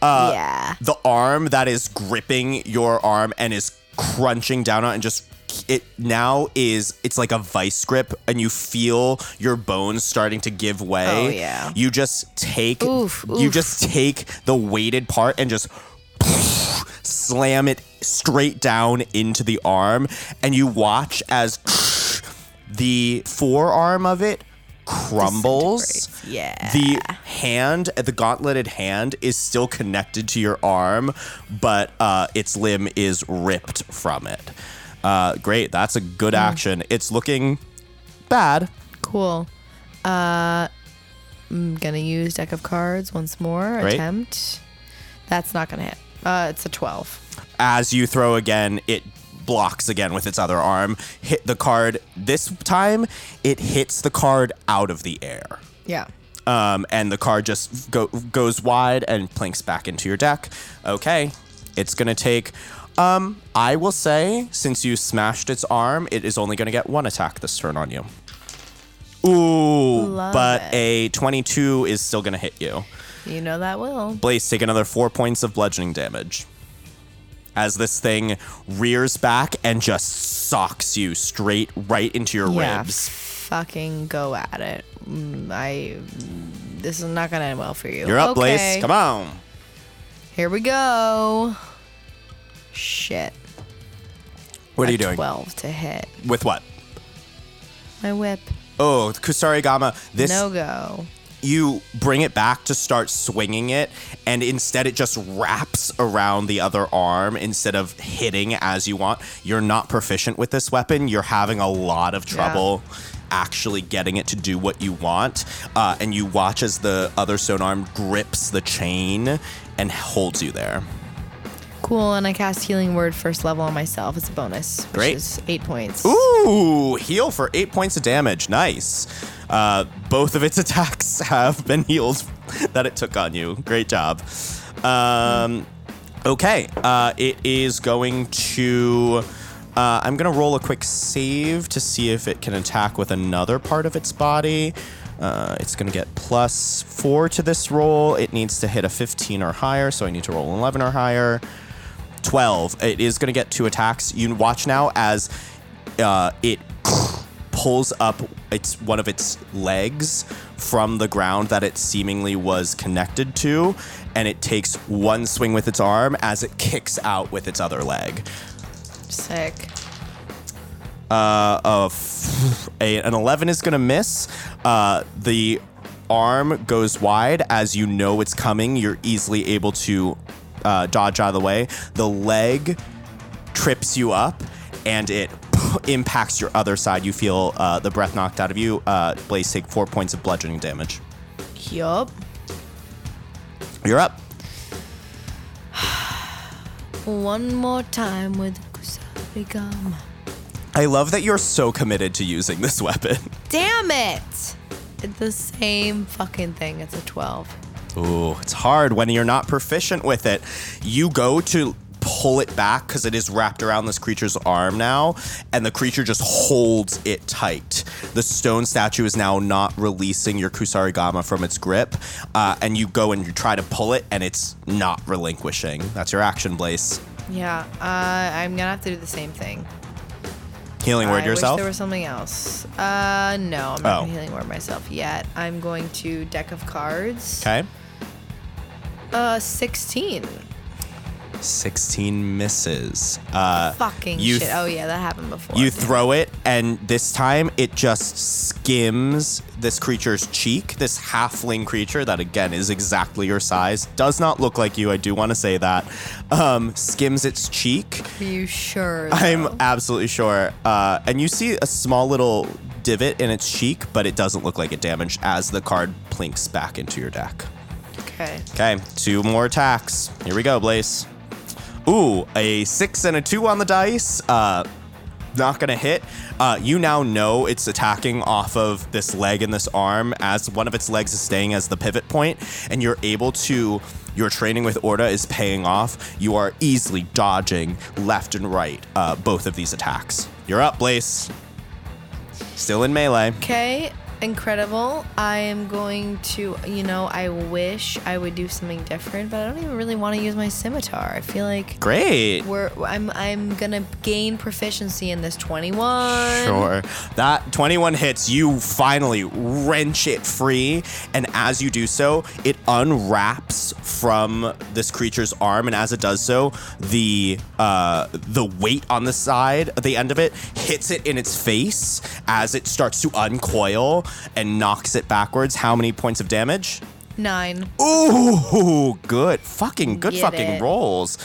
Uh, yeah. the arm that is gripping your arm and is crunching down on it and just it now is it's like a vice grip and you feel your bones starting to give way. Oh, yeah. You just take Oof, you oof. just take the weighted part and just slam it straight down into the arm and you watch as the forearm of it crumbles. Yeah. The hand, the gauntleted hand, is still connected to your arm, but uh, its limb is ripped from it. Uh, great, that's a good Hmm. action. It's looking bad. Cool. Uh, I'm gonna use deck of cards once more. Great. Attempt. That's not gonna hit. Uh, it's a 12. As you throw again, it blocks again with its other arm. Hit the card. This time, it hits the card out of the air. Yeah. um, and the card just go, goes wide and planks back into your deck. Okay, it's gonna take. Um, I will say, since you smashed its arm, it is only gonna get one attack this turn on you. Ooh, Love but it. a 22 is still gonna hit you. You know that will. Blaze, take another four points of bludgeoning damage. As this thing rears back and just socks you straight right into your Yeah. ribs. Fucking go at it. Mm, I. This is not gonna end well for you. You're up, okay. Blaze. Come on. Here we go. Shit. What are A you doing? 12 to hit. With what? My whip. Oh, Kusarigama, this no go. You bring it back to start swinging it, and instead it just wraps around the other arm instead of hitting as you want. You're not proficient with this weapon. You're having a lot of trouble actually getting it to do what you want. Uh, and you watch as the other stone arm grips the chain and holds you there. Cool, and I cast Healing Word first level on myself as a bonus. Which Great. is eight points. Ooh, heal for eight points of damage. Nice. Uh, both of its [laughs] attacks have been healed [laughs] that it took on you. Great job. Um, okay, uh, it is going to. Uh, I'm going to roll a quick save to see if it can attack with another part of its body. Uh, it's going to get plus four to this roll. It needs to hit a 15 or higher, so I need to roll an 11 or higher. 12. It is going to get two attacks. You watch now as uh, it [sniffs] pulls up its one of its legs from the ground that it seemingly was connected to, and it takes one swing with its arm as it kicks out with its other leg. Sick. Uh, a f- a, an 11 is going to miss. Uh, the arm goes wide as you know it's coming. You're easily able to uh, dodge out of the way. The leg trips you up and it impacts your other side. You feel uh, the breath knocked out of you. Uh, Blaze, take four points of bludgeoning damage. Yup. You're up. [sighs] One more time with Kusarigama. I love that you're so committed to using this [laughs] weapon. Damn it! It's the same fucking thing. It's a 12. Ooh, it's hard when you're not proficient with it. You go to pull it back because it is wrapped around this creature's arm now, and the creature just holds it tight. The stone statue is now not releasing your Kusarigama from its grip, uh, and you go and you try to pull it, and it's not relinquishing. That's your action, Blaze. Yeah, uh, I'm gonna have to do the same thing. Healing word I yourself. Wish there was something else. Uh, no, I'm not Oh. healing word myself yet. I'm going to deck of cards. okay. Uh, 16. 16 misses. Uh, Fucking you shit. Oh yeah, that happened before. You throw it, and this time it just skims this creature's cheek. This halfling creature that, again, is exactly your size, does not look like you. I do want to say that. Um, skims its cheek. Are you sure? I'm absolutely sure. Uh, and you see a small little divot in its cheek, but it doesn't look like it damaged as the card plinks back into your deck. okay. Okay, two more attacks. Here we go, Blaze. Ooh, a six and a two on the dice. Uh, not gonna hit. Uh, you now know it's attacking off of this leg and this arm as one of its legs is staying as the pivot point, and you're able to. Your training with Orda is paying off. You are easily dodging left and right uh, both of these attacks. You're up, Blaze. Still in melee. Okay, incredible. I am going to, you know, I wish I would do something different, but I don't even really want to use my scimitar. I feel like Great. we're I'm I'm gonna gain proficiency in this 21. Sure. That 21 hits, you finally wrench it free. And as you do so, it unwraps from this creature's arm. And as it does so, the uh, the weight on the side, at the end of it, hits it in its face as it starts to uncoil and knocks it backwards. How many points of damage? Nine. Ooh, good. Fucking good Get fucking it. rolls.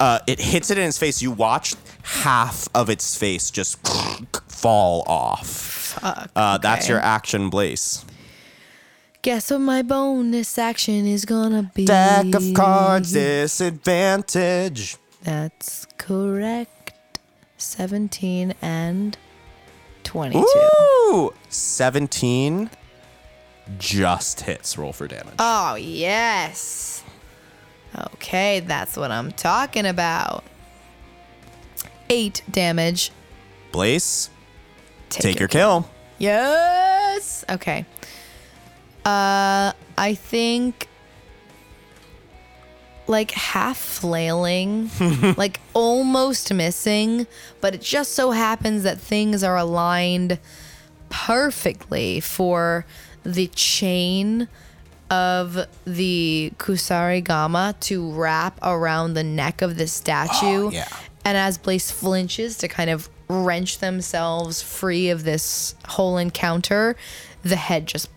Uh, it hits it in its face. You watch half of its face just [sniffs] fall off. Fuck. Uh, That's your action, Blaze. Guess what my bonus action is gonna be? Deck of cards, disadvantage. That's correct. 17 and 22. Ooh, 17 just hits. Roll for damage. Oh, yes. Okay, that's what I'm talking about. Eight damage. Blaze, Take, take your kill. Yes. Okay. Uh, I think like half flailing, [laughs] like almost missing, but it just so happens that things are aligned perfectly for the chain of the Kusarigama to wrap around the neck of the statue. Oh, yeah. And as Blaze flinches to kind of wrench themselves free of this whole encounter, the head just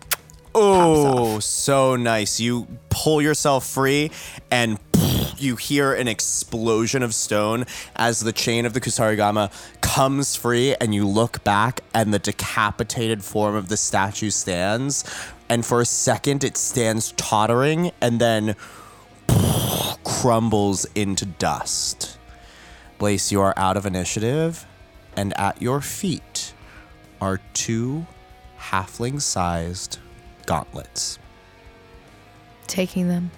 Oh, so nice. You pull yourself free and [sniffs] you hear an explosion of stone as the chain of the Kusarigama comes free and you look back and the decapitated form of the statue stands and for a second it stands tottering and then [sniffs] crumbles into dust. Blaze, you are out of initiative and at your feet are two halfling-sized gauntlets. taking them.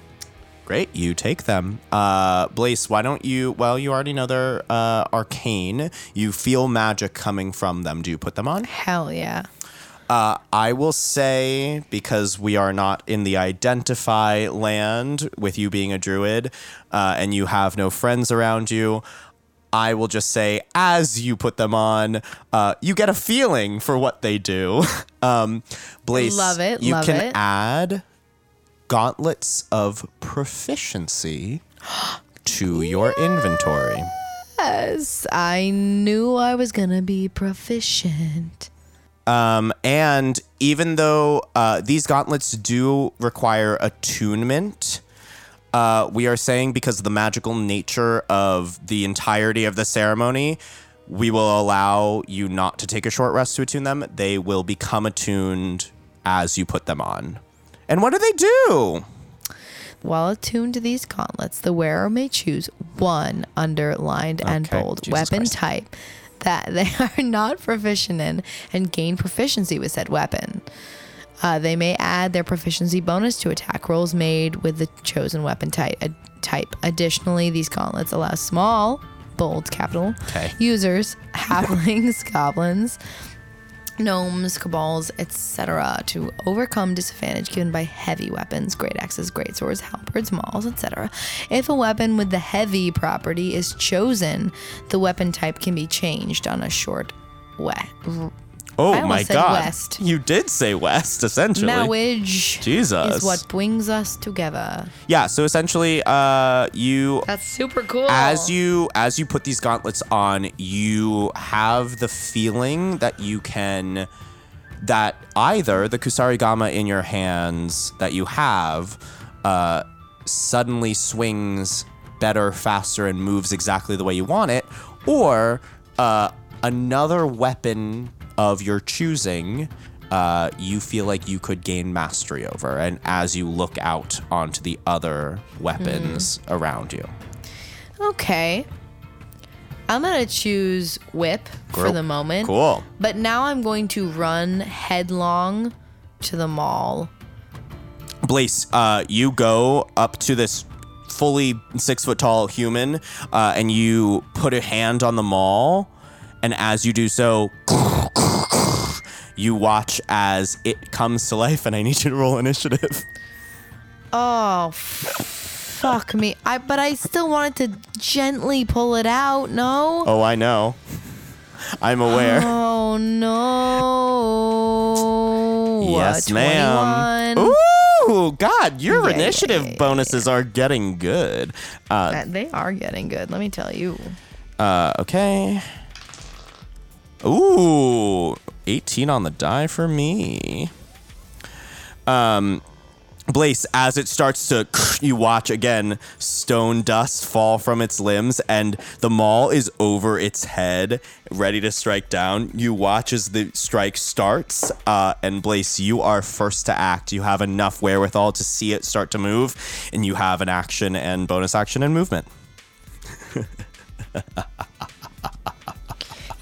Great, you take them. Uh, Blaze, why don't you? Well, you already know they're uh, arcane. You feel magic coming from them. Do you put them on? Hell yeah. Uh, I will say because we are not in the identify land with you being a druid, uh, and you have no friends around you. I will just say, as you put them on, uh, you get a feeling for what they do. [laughs] um, Blaze, Love it, You love can it. add gauntlets of proficiency [gasps] to your inventory. Yes, I knew I was gonna be proficient. Um, and even though uh, these gauntlets do require attunement, uh, we are saying because of the magical nature of the entirety of the ceremony, we will allow you not to take a short rest to attune them. They will become attuned as you put them on. And what do they do? While attuned to these gauntlets, the wearer may choose one underlined and bold Jesus weapon Christ. type that [laughs] they are not proficient in and gain proficiency with said weapon. Uh, they may add their proficiency bonus to attack rolls made with the chosen weapon type. A type. Additionally, these gauntlets allow small, bold, capital Okay. users, [laughs] halflings, goblins, gnomes, kobolds, etc., to overcome disadvantage given by heavy weapons, great axes, great swords, halberds, mauls, etc. If a weapon with the heavy property is chosen, the weapon type can be changed on a short we- Oh I my said god. West. You did say west, essentially. Marriage Jesus. is what brings us together. Yeah, so essentially, uh, you That's super cool. as you as you put these gauntlets on, you have the feeling that you can that either the Kusarigama in your hands that you have uh, suddenly swings better, faster, and moves exactly the way you want it, or uh, another weapon of your choosing. Uh, you feel like you could gain mastery over, and as you look out onto the other weapons around you. Okay. I'm gonna choose whip for the moment. Cool. But now I'm going to run headlong to the maul. Blaze, uh, you go up to this fully six foot tall human, uh, and you put a hand on the maul, and as you do so, you watch as it comes to life, and I need you to roll initiative. Oh, fuck me. I but I still wanted to gently pull it out. No. Oh, I know. I'm aware. Oh no. yes, 21. ma'am. Ooh, God, your Yeah, initiative yeah, yeah, bonuses are getting good. Uh, Uh, They are getting good. Let me tell you. Uh, okay. Ooh, 18 on the die for me. Um, Blaze, as it starts to, you watch again stone dust fall from its limbs, and the maul is over its head, ready to strike down. You watch as the strike starts, uh, and Blaze, you are first to act. You have enough wherewithal to see it start to move, and you have an action and bonus action and movement. [laughs]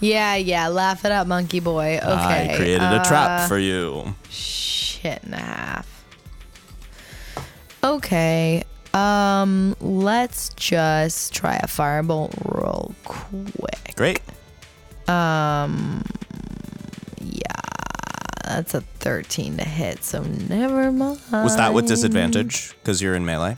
Yeah, yeah. Laugh it up, monkey boy. Okay. I created a trap uh, for you. shit and a half. Okay. Um, let's just try a firebolt real quick. Great. Um, yeah, that's a 13 to hit, so never mind. Was that with disadvantage because you're in melee?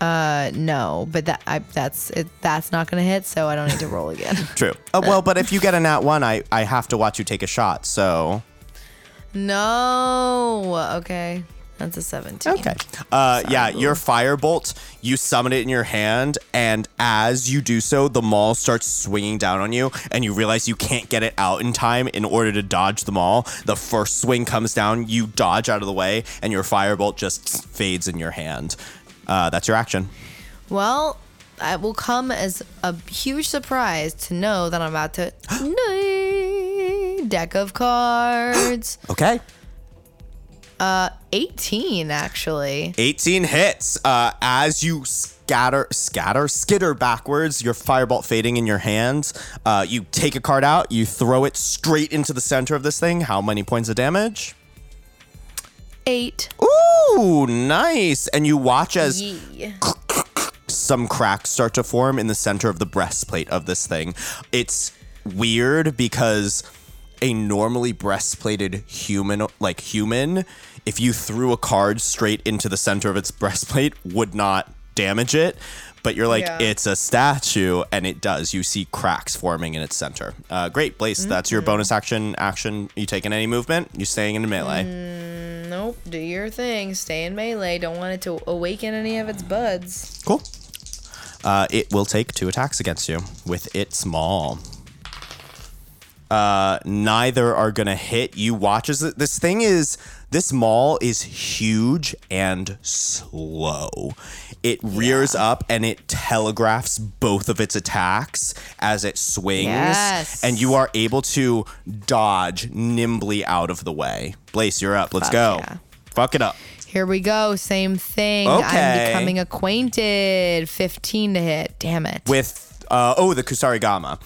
Uh, no, but that I, that's it. That's not gonna hit, so I don't need to roll again. [laughs] True. Uh, well, but if you get a nat one, I, I have to watch you take a shot. So no. Okay, that's a 17. okay. Uh, yeah, your firebolt. You summon it in your hand, and as you do so, the maul starts swinging down on you, and you realize you can't get it out in time in order to dodge the maul. The first swing comes down, you dodge out of the way, and your firebolt just fades in your hand. Uh, that's your action. Well, it will come as a huge surprise to know that I'm about to [gasps] deck of cards. [gasps] Okay. Uh, 18 actually. 18 hits. Uh, as you scatter, scatter, skitter backwards, your firebolt fading in your hands. Uh, you take a card out, you throw it straight into the center of this thing. How many points of damage? 8. Ooh, nice. And you watch as some cracks start to form in the center of the breastplate of this thing. It's weird because a normally breastplated human, like human, if you threw a card straight into the center of its breastplate, would not damage it. But you're like, Yeah. it's a statue, and it does. You see cracks forming in its center. Uh, great, Blaze. That's your bonus action. Action. You taking any movement? You staying in melee? Nope, do your thing. Stay in melee. Don't want it to awaken any of its buds. Cool. Uh, it will take two attacks against you with its maul. Uh, neither are gonna hit. You watch as this thing is this maul is huge and slow. It rears up and it telegraphs both of its attacks as it swings, Yes. and you are able to dodge nimbly out of the way. Blaze, you're up. Let's Fuck go. yeah. Fuck it up. Here we go. Same thing. Okay. I'm becoming acquainted. 15 to hit. Damn it. With uh, oh the Kusarigama.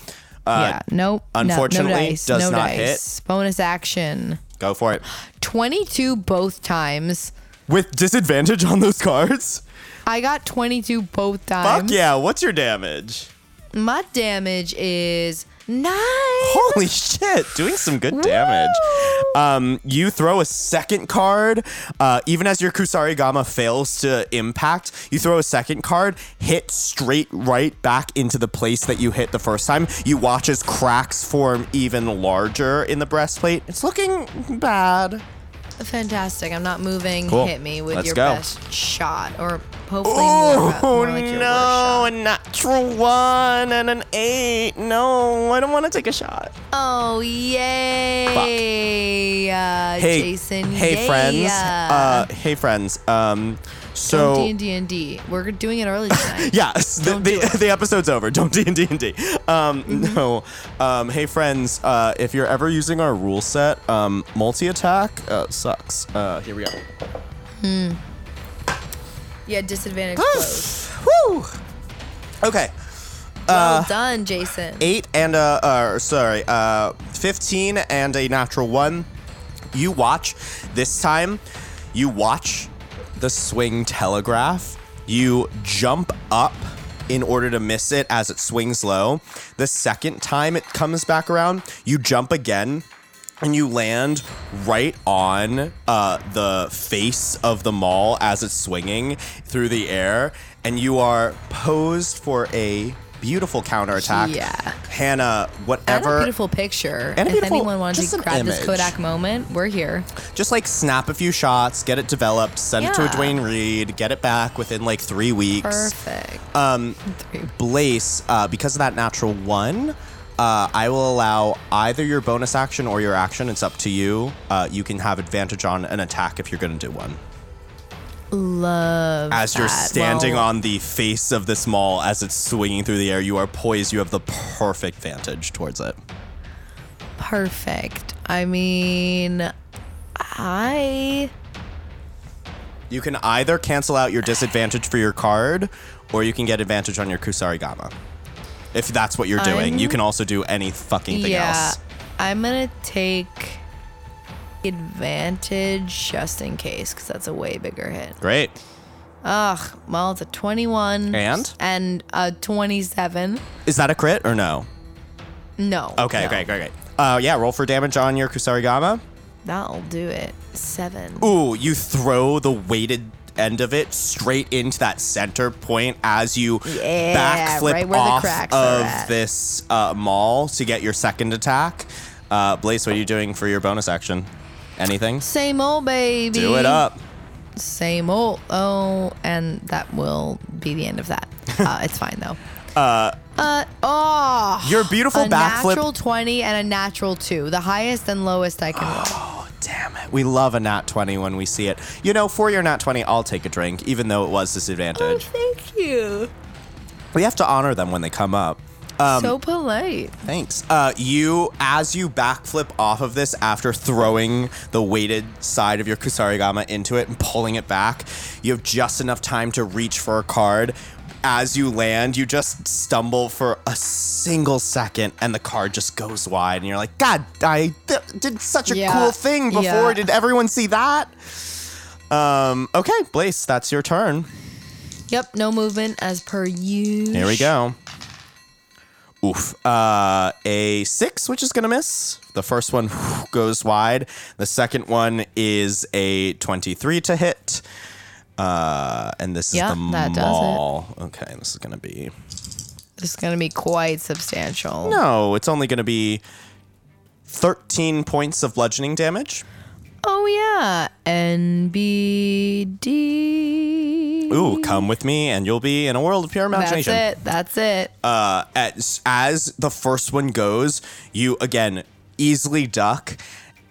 Uh, yeah. Nope. No- unfortunately, no, dice. does no not dice. Bonus action. Go for it. [gasps] [gasps] 22 both times. With disadvantage on those cards? I got 22 both times. Fuck yeah. What's your damage? My damage is Nice. Holy shit, doing some good damage. Um, you throw a second card, uh, even as your Kusarigama fails to impact, you throw a second card, hit straight right back into the place that you hit the first time. You watch as cracks form even larger in the breastplate. It's looking bad. Fantastic. I'm not moving. Cool. Hit me with Let's your go. best shot, or hopefully more, Oh more like your no, worst a natural one and an eight. No, I don't want to take a shot. Oh yay! Uh, Hey, Jason. hey yay. friends. Uh, hey friends. Um, so D and D and D. We're doing it early tonight. [laughs] Yes, the, the, it. the episode's over. Don't D and D and D. Um, Mm-hmm. no. Um, hey friends, uh, if you're ever using our rule set, um, multi attack uh, sucks. Uh, here we go. Hmm. Yeah, disadvantage blows. Woo. Okay. well done, Jason. Eight and a, uh, sorry, uh, fifteen and a natural one. You watch this time. You watch the swing telegraph. You jump up in order to miss it as it swings low. The second time it comes back around, you jump again and you land right on uh, the face of the maul as it's swinging through the air, and you are posed for a beautiful counterattack. Yeah. Hannah, and a whatever. beautiful picture. And if anyone wants to grab this. Kodak moment, we're here. Just like snap a few shots, get it developed, send it to a Duane Reade, get it back within like three weeks. Perfect. Um, Three. Blaze, uh, because of that natural one, uh, I will allow either your bonus action or your action. It's up to you. Uh, you can have advantage on an attack if you're going to do one. Love As you're that. standing Well, on the face of this maul as it's swinging through the air, you are poised. You have the perfect vantage towards it. Perfect. I mean, I You can either cancel out your disadvantage for your card, or you can get advantage on your Kusarigama. If that's what you're doing, you I'm- can also do any fucking thing yeah. else. I'm gonna take advantage just in case, because that's a way bigger hit. Great. Ugh. Well, it's a 21 And? and a 27. Is that a crit or no? No. Okay, no. great, great, great. Uh, yeah, roll for damage on your Kusarigama. That'll do it. Seven. Ooh, you throw the weighted end of it straight into that center point as you Yeah, backflip right off of this uh, maul to get your second attack. Uh, Blaze, what are you doing for your bonus action? Anything? Same old baby. Do it up. Same old. Oh, and that will be the end of that. [laughs] Uh, it's fine though. Uh. Uh. Oh. Your beautiful a backflip. natural 20 and a natural 2. The highest and lowest I can roll. Oh, damn it. We love a nat 20 when we see it. You know, for your nat 20, I'll take a drink, even though it was disadvantage. Oh, thank you. We have to honor them when they come up. Um, so polite. Thanks. Uh, you, as you backflip off of this after throwing the weighted side of your Kusarigama into it and pulling it back, you have just enough time to reach for a card. As you land, you just stumble for a single second, and the card just goes wide, and you're like, "God, I th- did such a Yeah. cool thing before. Yeah. Did everyone see that?" Um. Okay, Blaze, that's your turn. Yep, no movement as per usual. Here we go. Oof. Uh, a six, which is going to miss. The first one [laughs] goes wide. The second one is a 23 to hit. Uh, and this Yeah, is the that does it. maul. Okay, this is going to be. This is going to be quite substantial. No, it's only going to be 13 points of bludgeoning damage. Oh, yeah. NBD. Ooh, come with me and you'll be in a world of pure imagination. That's it. That's it. uh, as as the first one goes, you again easily duck,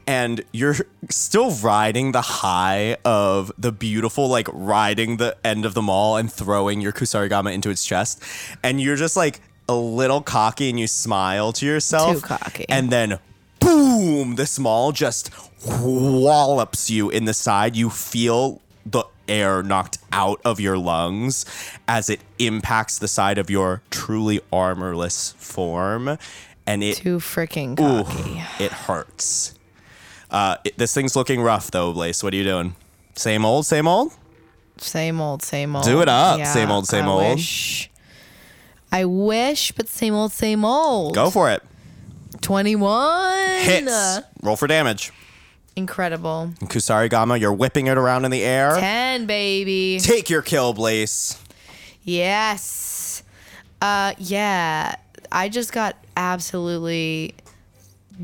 and you're still riding the high of the beautiful, like riding the end of the maul and throwing your Kusarigama into its chest, and you're just like a little cocky, and you smile to yourself, Too cocky. and then. Boom! The small just wallops you in the side. You feel the air knocked out of your lungs as it impacts the side of your truly armorless form, and it Too freaking ooh, it hurts. Uh, it- this thing's looking rough though, Blaze. What are you doing? Same old, same old. Same old, same old. Do it up. Same old, same I old. Wish. I wish, but same old, same old. Go for it. 21. Hits. Roll for damage. Incredible. Kusarigama, you're whipping it around in the air. 10, baby. Take your kill, Blaze. Yes. Uh yeah. I just got absolutely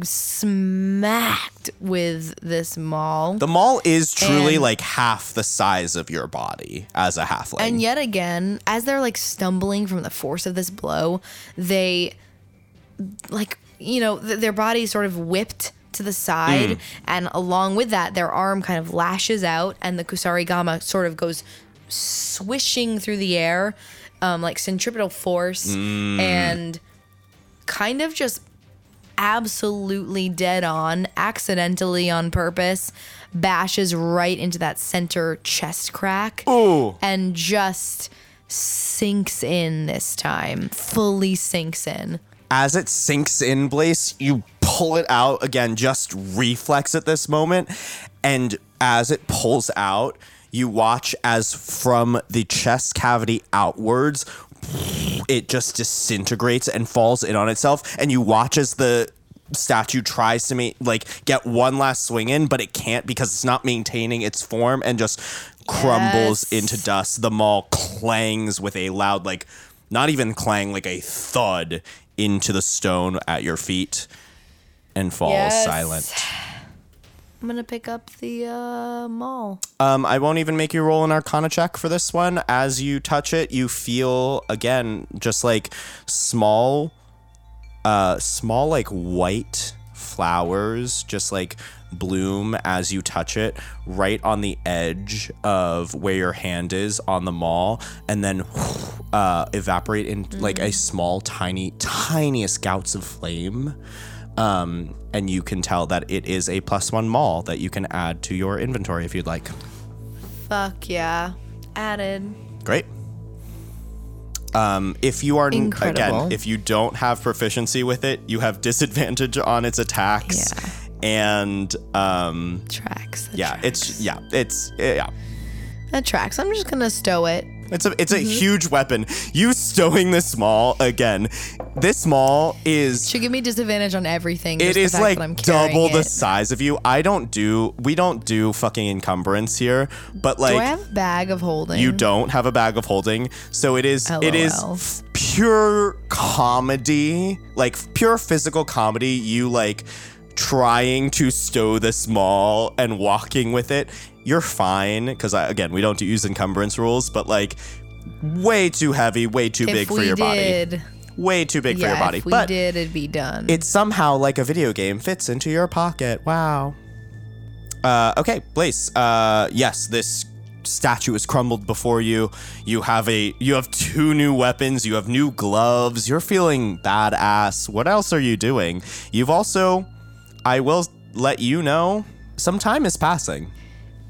smacked with this maul. The maul is truly And- like half the size of your body as a halfling. And yet again, as they're like stumbling from the force of this blow, they like, you know, th- their body sort of whipped to the side. And along with that, their arm kind of lashes out and the Kusarigama sort of goes swishing through the air, um, like centripetal force, and kind of just absolutely dead on, accidentally on purpose, bashes right into that center chest crack. Ooh. And just sinks in this time. Fully sinks in. as it sinks in, Blaze, you pull it out again, just reflex at this moment. And as it pulls out, you watch as from the chest cavity outwards, it just disintegrates and falls in on itself. And you watch as the statue tries to make like get one last swing in, but it can't because it's not maintaining its form and just crumbles Yes. into dust. The maul clangs with a loud, like not even clang, like a thud into the stone at your feet and falls Yes. silent. I'm gonna pick up the uh, maul. Um, I won't even make you roll an Arcana check for this one. As you touch it, you feel again just like small, uh, small like white flowers, just like bloom as you touch it, right on the edge of where your hand is on the maul, and then uh, evaporate in like a small, tiny, tiniest gouts of flame. Um, and you can tell that it is a plus one maul that you can add to your inventory if you'd like. Fuck yeah. Added. Great. Um, if you are Incredible. again, if you don't have proficiency with it, you have [laughs] disadvantage on its attacks. Yeah. And um, Tracks. Yeah, tracks. it's yeah, it's yeah. that tracks. I'm just gonna stow it. It's a it's a Mm-hmm. huge weapon. You stowing this maul again. This maul is Should give me disadvantage on everything. it is like double the it. size of you. I don't do we don't do fucking encumbrance here, but like Do I have a bag of holding? You don't have a bag of holding, so it is it is LOL. pure comedy, like pure physical comedy. You like trying to stow the small and walking with it. You're fine because again we don't use encumbrance rules, but like way too heavy, way too If big for your body, way too big yeah, for your body. if we but did, it'd be done. it somehow like a video game fits into your pocket. Wow. Uh, okay, Blaze. Uh, yes, this statue is crumbled before you. You have a you have two new weapons. You have new gloves. You're feeling badass. What else are you doing? You've also, I will let you know, some time is passing.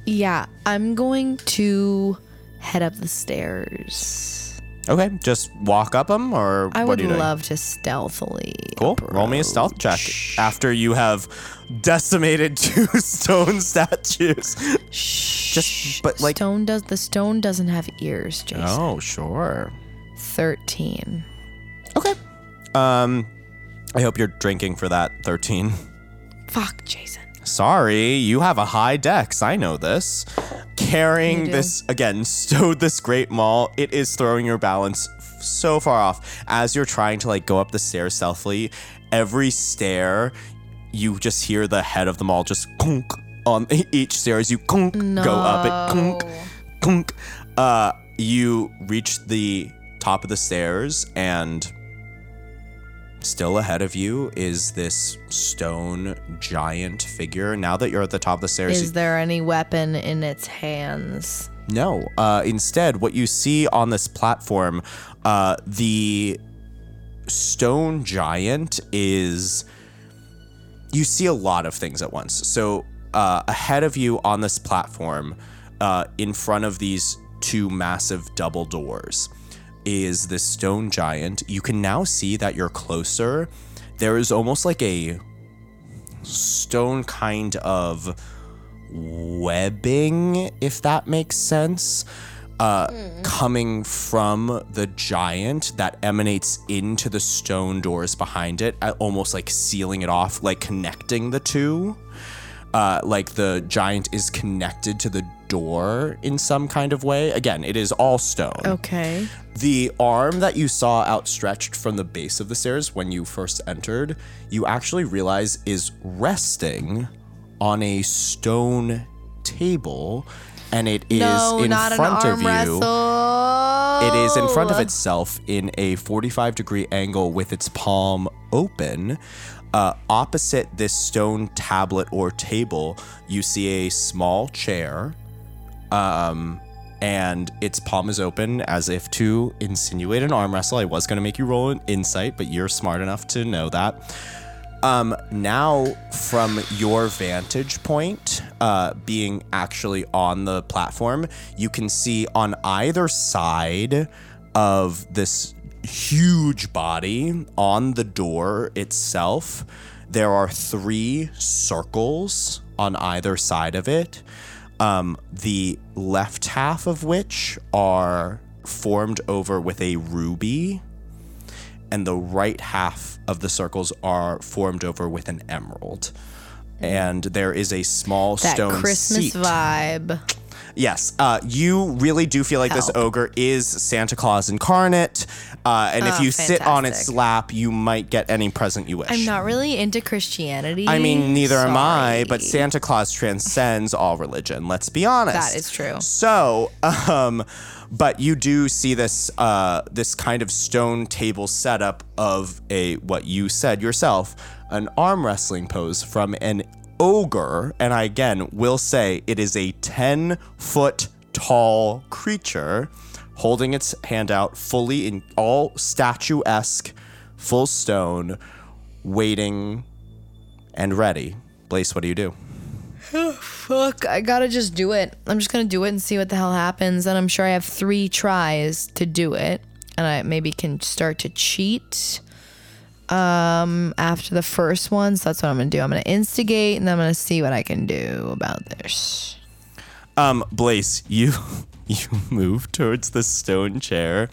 Yeah, I'm going to head up the stairs. Okay, just walk up them, or I would are you doing? love to stealthily. Cool. Roll me a stealth check after you have decimated [laughs] two stone statues. Just, but like, stone does the stone doesn't have ears, Jason. oh, sure. Thirteen. Okay. Um, I hope you're drinking for that 13. Fuck, Jason. Sorry, you have a high dex. I know this. Carrying this, again, [laughs] stowed this great maul, it is throwing your balance f- so far off. As you're trying to, like, go up the stairs stealthily, every stair, you just hear the head of the maul just clunk on [laughs] each stair as you clunk, go up it, clunk, clunk. Uh, you reach the top of the stairs and Still ahead of you is this stone giant figure. Now that you're at the top of the stairs, Is there any weapon in its hands? no. Uh, instead, what you see on this platform, uh, the stone giant is. You see a lot of things at once. So, uh, ahead of you on this platform, uh, in front of these two massive double doors, is this stone giant. You can now see that you're closer. There is almost like a stone kind of webbing, if that makes sense, uh, coming from the giant that emanates into the stone doors behind it, almost like sealing it off, like connecting the two. Uh, like the giant is connected to the door in some kind of way. Again, it is all stone. Okay. The arm that you saw outstretched from the base of the stairs when you first entered, you actually realize is resting on a stone table, and it is no, in not front an of you. wrestle. It is in front of itself in a 45 degree angle with its palm open. Uh, opposite this stone tablet or table, you see a small chair, um, and its palm is open as if to insinuate an arm wrestle. I was going to make you roll an insight, but you're smart enough to know that. Um, now, from your vantage point, uh, being actually on the platform, you can see on either side of this huge body on the door itself, there are three circles on either side of it. Um, the left half of which are formed over with a ruby and the right half of the circles are formed over with an emerald. And there is a small that stone Christmas seat. vibe. Yes, uh, you really do feel like this ogre is Santa Claus incarnate. Uh, and if Oh, you sit on its lap, you might get any present you wish. I'm not really into Christianity. I mean, neither am I, but Santa Claus transcends all religion. Let's be honest. That is true. So, um, but you do see this uh, this kind of stone table setup of a what you said yourself, an arm wrestling pose from an ogre, and I again will say it is a ten foot tall creature holding its hand out fully in all statuesque, full stone, waiting and ready. Blaze, what do you do? Fuck, I gotta just do it. I'm just gonna do it and see what the hell happens. And I'm sure I have three tries to do it. And I maybe can start to cheat um after the first one. So that's what I'm gonna do. I'm gonna instigate and I'm gonna see what I can do about this. Um, Blaze, you [laughs] you move towards the stone chair,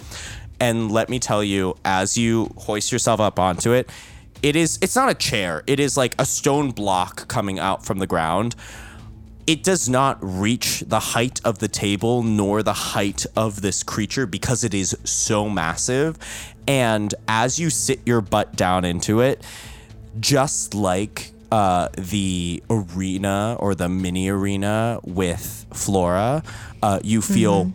and let me tell you, as you hoist yourself up onto it, it is it's not a chair. It is like a stone block coming out from the ground. It does not reach the height of the table nor the height of this creature because it is so massive. And as you sit your butt down into it, just like uh, the arena or the mini arena with Flora, uh, you feel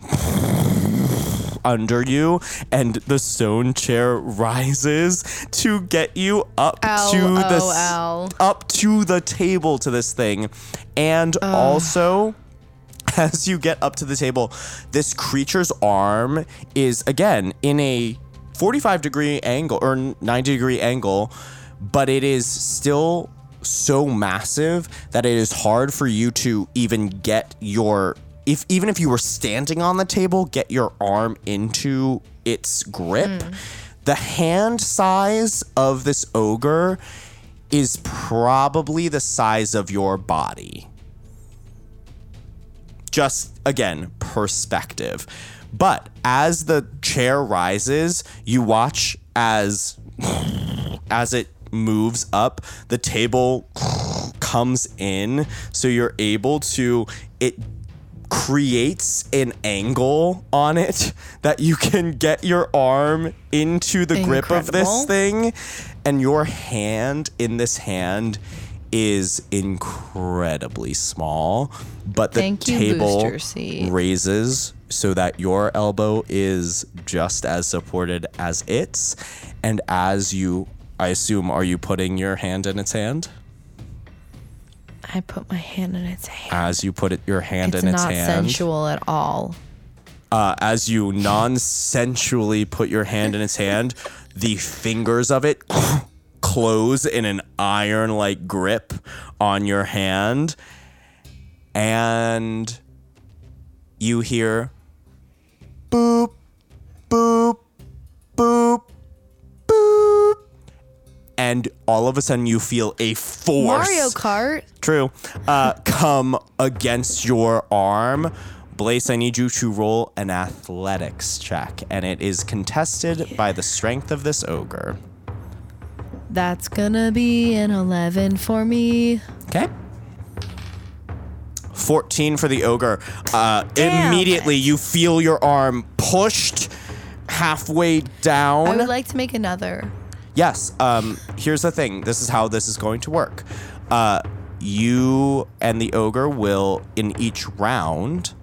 under you, and the stone chair rises to get you up Ow, to the ow, s- ow. up to the table to this thing, and also as you get up to the table, this creature's arm is again in a 45 degree angle or 90 degree angle, but it is still so massive that it is hard for you to even get your if even if you were standing on the table, get your arm into its grip. Hmm. The hand size of this ogre is probably the size of your body just again perspective but as the chair rises you watch as as it moves up the table comes in so you're able to it creates an angle on it [laughs] that you can get your arm into the grip of this thing and your hand in this hand is incredibly small but the Thank you, table raises so that your elbow is just as supported as its. And as you i assume are you putting your hand in its hand I put my hand in its hand. as you put it your hand It's in its not hand sensual at all. uh, as you non-sensually put your hand in its hand, the fingers of it [coughs] close in an iron-like grip on your hand, and you hear boop, boop, and all of a sudden you feel a force Mario Kart. true, uh, [laughs] come against your arm, Blaze, I need you to roll an athletics check, and it is contested by the strength of this ogre. That's gonna be an 11 for me. Okay. 14 for the ogre. Uh, immediately, it. you feel your arm pushed halfway down. I would like to make another. Yes. Um, here's the thing. This is how this is going to work. Uh, you and the ogre will, in each round,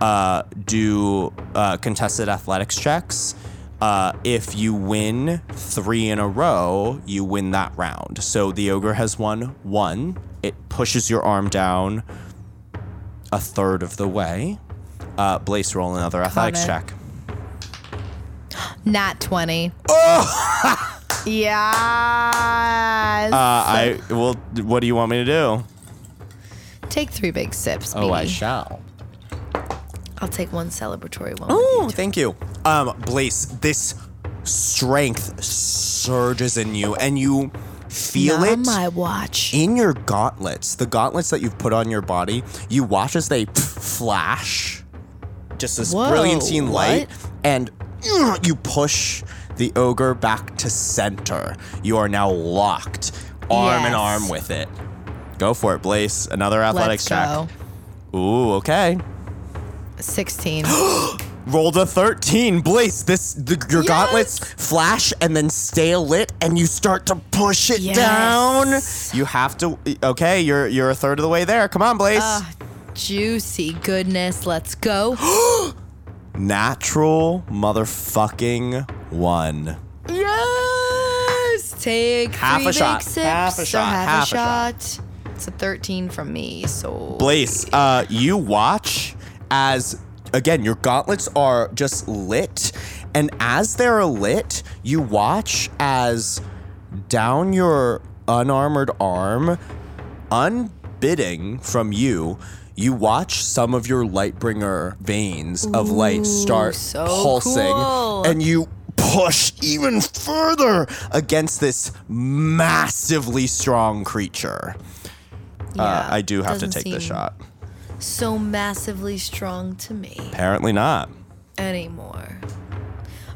uh, do uh, contested athletics checks. Uh, if you win three in a row, you win that round. So the ogre has won one. It pushes your arm down a third of the way. Uh, Blaze, roll another athletics check. Nat 20. Oh! [laughs] yes. Uh, I will. What do you want me to do? Take three big sips. Oh, I baby. shall. I'll take one celebratory one. Oh, thank you. Um, Blaze, this strength surges in you, and you feel Not it on my watch. in your gauntlets. The gauntlets that you've put on your body, you watch as they flash, just this Whoa, brilliantine light, and you push the ogre back to center. You are now locked, arm in arm with it. Go for it, Blaze. Another athletics check. Ooh, okay. 16. [gasps] Rolled a 13. Blaze, this the, your Yes! gauntlets flash and then stay lit and you start to push it Yes. down. You have to Okay, you're you're a third of the way there. Come on, Blaze. Ah, juicy goodness. Let's go. [gasps] [gasps] Natural motherfucking 1. yes. Take Half three a big shot. sips Half a shot. half, Half a a shot. It's a 13 from me. So Blaze, uh, you watch as again your gauntlets are just lit, and as they're lit, you watch as down your unarmored arm, unbidding from you. You watch some of your Lightbringer veins of light start so pulsing, cool. and you push even further against this massively strong creature. uh, Yeah, I do have to take the shot. So massively strong to me Apparently not. anymore.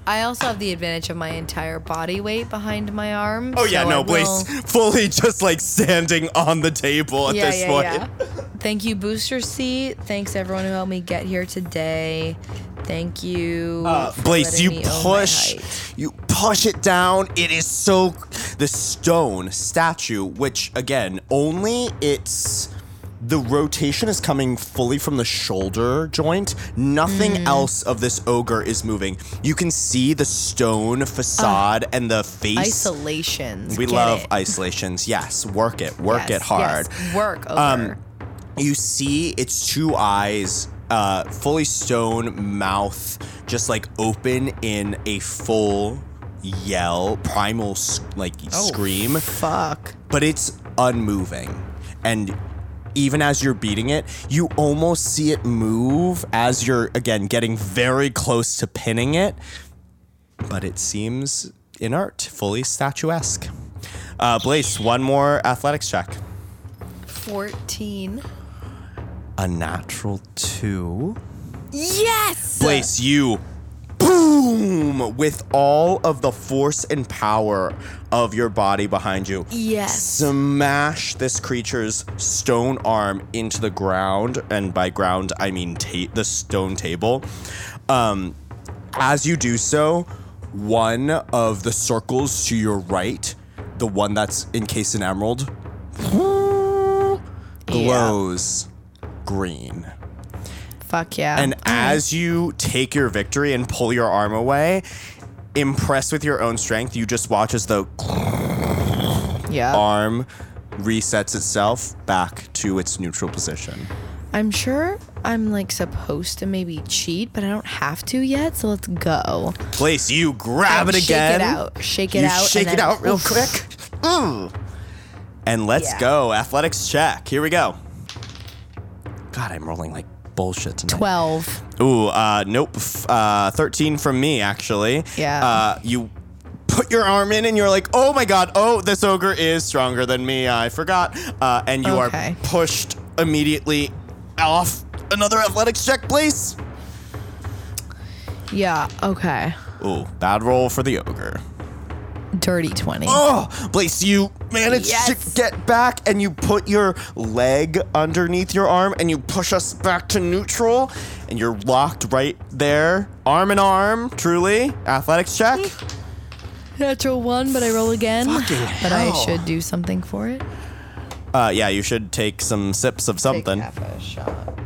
I also have the advantage of my entire body weight behind my arm. Oh yeah, so no, Blaze [laughs] fully just like standing on the table at yeah, this yeah, point. yeah. Thank you, Booster Seat. Thanks everyone who helped me get here today. Thank you. Uh, Blaze, you me own my push, you push it down. It is so the stone statue, which again, only it's the rotation is coming fully from the shoulder joint. Nothing Mm. else of this ogre is moving. You can see the stone facade and the face. Isolations. we get love it. isolations. Yes, work it, work Yes, it hard. yes, Work over. Um, you see its two eyes uh fully stone mouth just like open in a full yell primal like Oh, scream Fuck. but it's unmoving and even as you're beating it you almost see it move as you're again getting very close to pinning it but it seems inert fully statuesque uh blaze one more athletics check 14. a natural two. Yes! Blaze, you boom with all of the force and power of your body behind you. Yes. Smash this creature's stone arm into the ground, and by ground I mean ta- the stone table. Um, as you do so, one of the circles to your right, the one that's encased in emerald, [laughs] glows green. Fuck yeah. And as you take your victory and pull your arm away, impressed with your own strength, you just watch as the yeah. arm resets itself back to its neutral position. I'm sure I'm like supposed to maybe cheat, but I don't have to yet, so let's go. Blaze, you grab it Shake again. it out. Shake it you out. Shake and it out real Oof. quick. [laughs] Mm. And let's Yeah. go. Athletics check. Here we go. God, I'm rolling like bullshit tonight. 12. Ooh, uh, nope. Uh, 13 from me, actually. Yeah. Uh, you put your arm in and you're like, oh my god, oh, this ogre is stronger than me. I forgot. Uh, and you Okay. are pushed immediately off another athletics check, please. Yeah. Okay. Ooh, bad roll for the ogre. Dirty twenty. Oh, Blaze, you manage Yes. to get back and you put your leg underneath your arm and you push us back to neutral and you're locked right there, arm in arm, truly. Athletics check. Natural one, but I roll again. Fucking But I hell. should do something for it. Uh, yeah, you should take some sips of something. Take half a shot.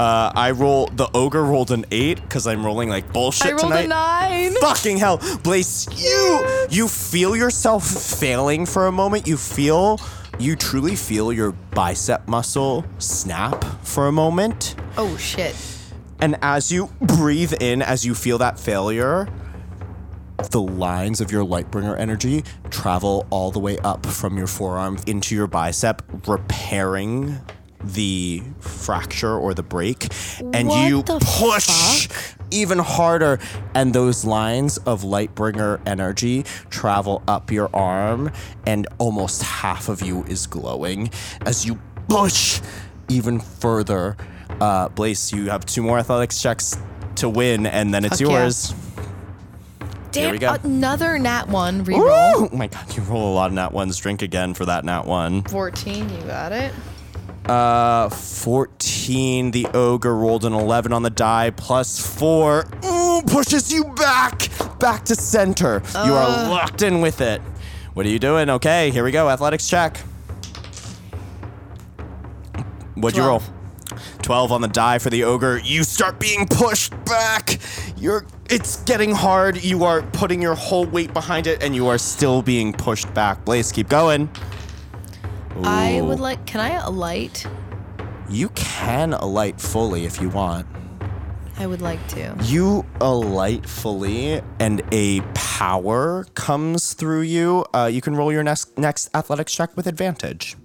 Uh, I roll, the ogre rolled an eight because I'm rolling like bullshit I rolled tonight. a nine. fucking hell blaze you you feel yourself failing for a moment you feel you truly feel your bicep muscle snap for a moment Oh shit. and as you breathe in as you feel that failure the lines of your lightbringer energy travel all the way up from your forearm into your bicep repairing the fracture or the break and What you push even harder and those lines of lightbringer energy travel up your arm and almost half of you is glowing as you push even further uh blaze you have two more athletics checks to win and then it's Fuck yeah. yours Damn, we go. another nat one reroll. Oh my god, you roll a lot of nat ones. Drink again for that nat one. 14, you got it. Uh, 14. The ogre rolled an 11 on the die, plus 4. Ooh, pushes you back, back to center. you are locked in with it. What are you doing? Okay, here we go. Athletics check. What'd you roll? 12 on the die for the ogre. You start being pushed back. You're it's getting hard. You are putting your whole weight behind it and you are still being pushed back. Blaze, keep going. I would like. Can I alight? You can alight fully if you want. I would like to. You alight fully, and a power comes through you. Uh, you can roll your next next athletics check with advantage,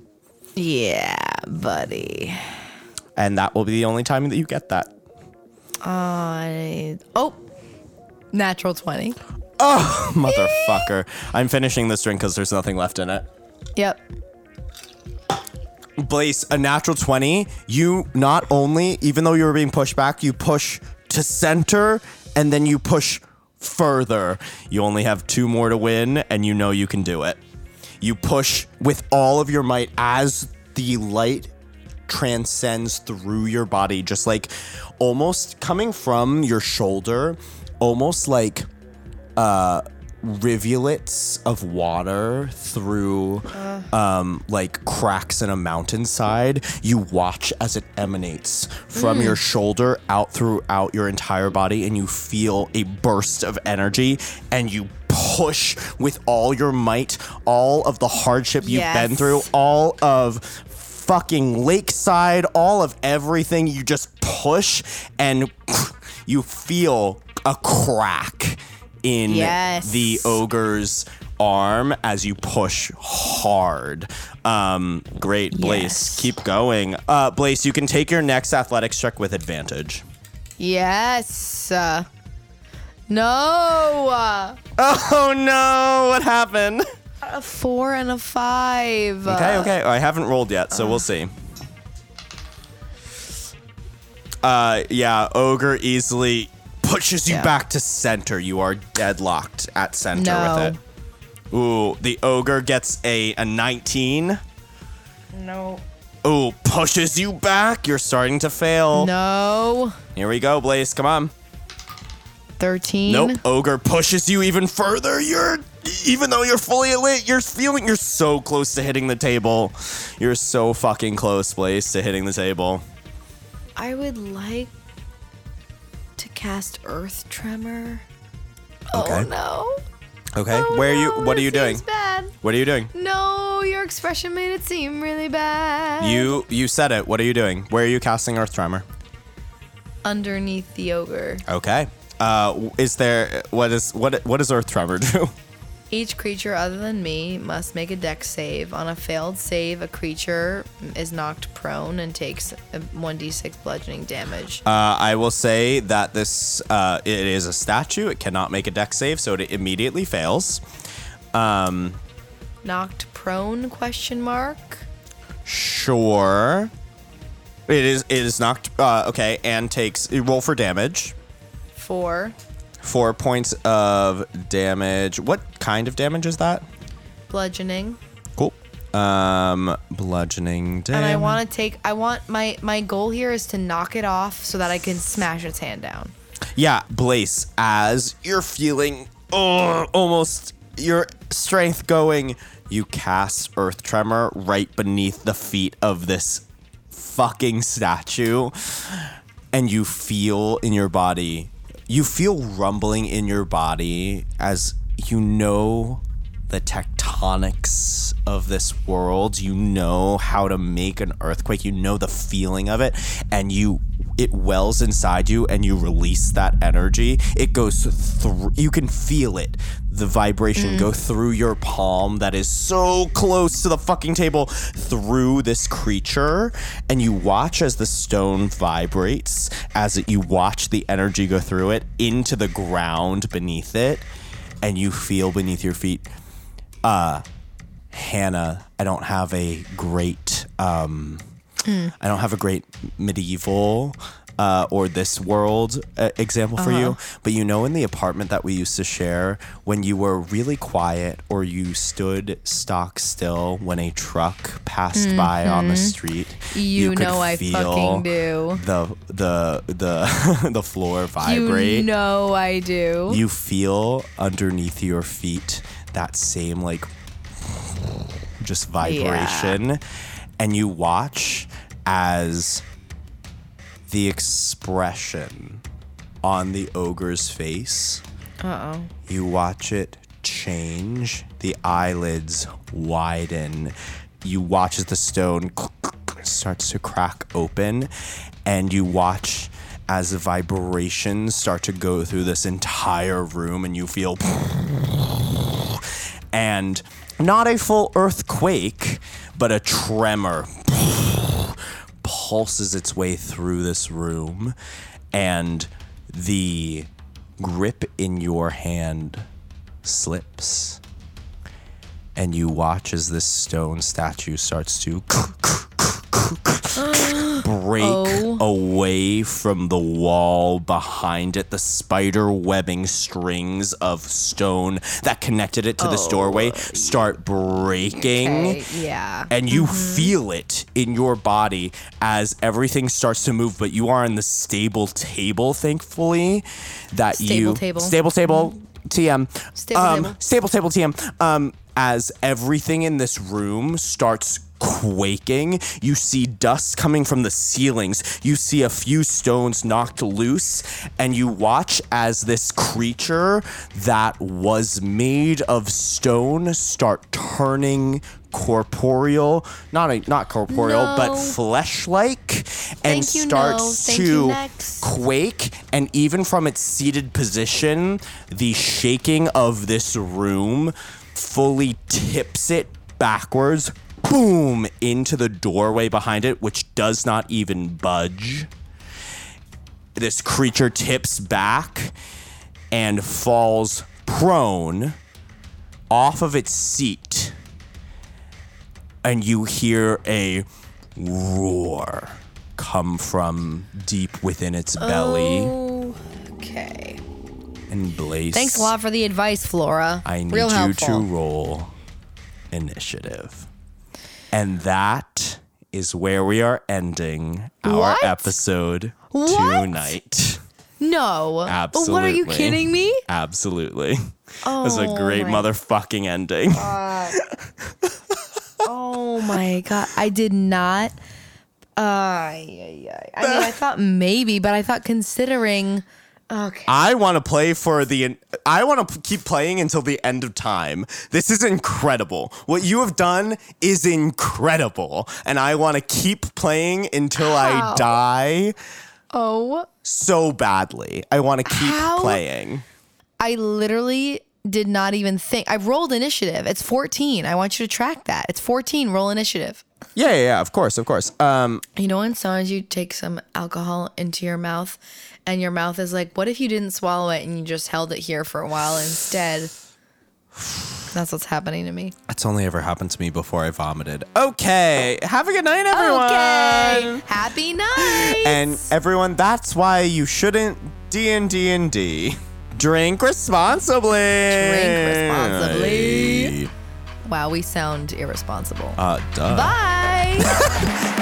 Yeah, buddy. and that will be the only time that you get that. I. Oh, natural 20. Oh, [laughs] Motherfucker! I'm finishing this drink because there's nothing left in it. Yep. Blaze, a natural 20, you not only, even though you were being pushed back, you push to center and then you push further. You only have two more to win and you know you can do it. You push with all of your might as the light transcends through your body, just like almost coming from your shoulder, almost like uh rivulets of water through um like cracks in a mountainside you watch as it emanates from your shoulder out throughout your entire body and you feel a burst of energy and you push with all your might all of the hardship you've been through all of fucking lakeside all of everything you just push and you feel a crack in Yes. the ogre's arm as you push hard. Um, great, Blaze. Yes. Keep going. Uh, Blaze, you can take your next athletics check with advantage. Yes. Uh, no. Uh, Oh no! What happened? a four and a five. Okay, Uh, okay. I haven't rolled yet, so we'll see. Uh, yeah, ogre easily pushes you Yeah. back to center. You are deadlocked at center No. with it. Ooh, the ogre gets a a 19. No. Ooh, pushes you back. You're starting to fail. No. Here we go, Blaze. Come on. 13. Nope. Ogre pushes you even further. You're even though you're fully lit, you're feeling you're so close to hitting the table. You're so fucking close, Blaze, to hitting the table. I would like cast Earth Tremor. Okay. Oh no. Okay. Oh, Where are you what are you doing? Bad. What are you doing? No, your expression made it seem really bad. You you said it. What are you doing? Where are you casting Earth Tremor? underneath the ogre. Okay. Uh, is there what is what what does Earth Tremor do? [laughs] Each creature other than me must make a dex save. On a failed save, a creature is knocked prone and takes 1d6 bludgeoning damage. Uh, I will say that this uh, it is a statue. It cannot make a dex save, so it immediately fails. Um, knocked prone question mark. sure. It is it is knocked uh, okay and takes roll for damage. Four. Four points of damage. What kind of damage is that? Bludgeoning. Cool. Um bludgeoning damage. And I want to take. I want my my goal here is to knock it off so that I can smash its hand down. Yeah, Blaze, as you're feeling oh, almost your strength going, you cast Earth Tremor right beneath the feet of this fucking statue. And you feel in your body, you feel rumbling in your body as you know the tectonics of this world. You know how to make an earthquake. You know the feeling of it, and you it wells inside you, and you release that energy. It goes through. You can feel it. The vibration go through your palm that is so close to the fucking table through this creature and you watch as the stone vibrates as it, you watch the energy go through it into the ground beneath it and you feel beneath your feet uh Hannah, I don't have a great um I don't have a great medieval uh, or this world uh, example for you, but you know, in the apartment that we used to share, when you were really quiet or you stood stock still when a truck passed by on the street, You, could know I feel fucking do. the the the [laughs] the floor vibrate. You know I do. you feel underneath your feet that same like just vibration and you watch as the expression on the ogre's face. Uh oh. you watch it change. The eyelids widen. You watch as the stone [clears throat] starts to crack open and you watch as the vibrations start to go through this entire room and you feel [sniffs] and not a full earthquake but a tremor [sniffs] pulses its way through this room and the grip in your hand slips and you watch as this stone statue starts to [laughs] [gasps] break Oh. away from the wall behind it the spider webbing strings of stone that connected it to this doorway start breaking Oh. Okay, yeah. and you feel it in your body as everything starts to move but you are in the stable table thankfully that Stable you table. stable table tm Stable um, table. stable table tm um as everything in this room starts quaking. You see dust coming from the ceilings. You see a few stones knocked loose and you watch as this creature that was made of stone start turning corporeal. Not a, not corporeal but flesh-like and you, starts you, to quake and even from its seated position the shaking of this room fully tips it backwards boom into the doorway behind it which does not even budge this creature tips back and falls prone off of its seat and you hear a roar come from deep within its belly Okay. and Blaze. Thanks a lot for the advice, Flora. I need Real you helpful. to roll initiative. And that is where we are ending our What? episode What? tonight. No. Absolutely. But what are you kidding me? Absolutely. Oh, was a oh great motherfucking ending. Oh my god, I did not. Uh, Ay. I mean, I thought maybe, but I thought considering. Okay. I want to play for the. I want to keep playing until the end of time. This is incredible. What you have done is incredible, and I want to keep playing until I die Oh, so badly. I want to keep How? playing. I literally did not even think. I rolled initiative. It's 14. I want you to track that. It's 14. Roll initiative. Yeah, yeah, yeah. Of course, of course. Um, You know, when sometimes you take some alcohol into your mouth and your mouth is like, what if you didn't swallow it and you just held it here for a while instead? That's what's happening to me. That's only ever happened to me before I vomited. Okay. Have a good night, everyone. Okay. Happy night. And everyone, that's why you shouldn't D and D and D. Drink responsibly. Drink responsibly. wow, we sound irresponsible. Uh, duh. Bye. [laughs]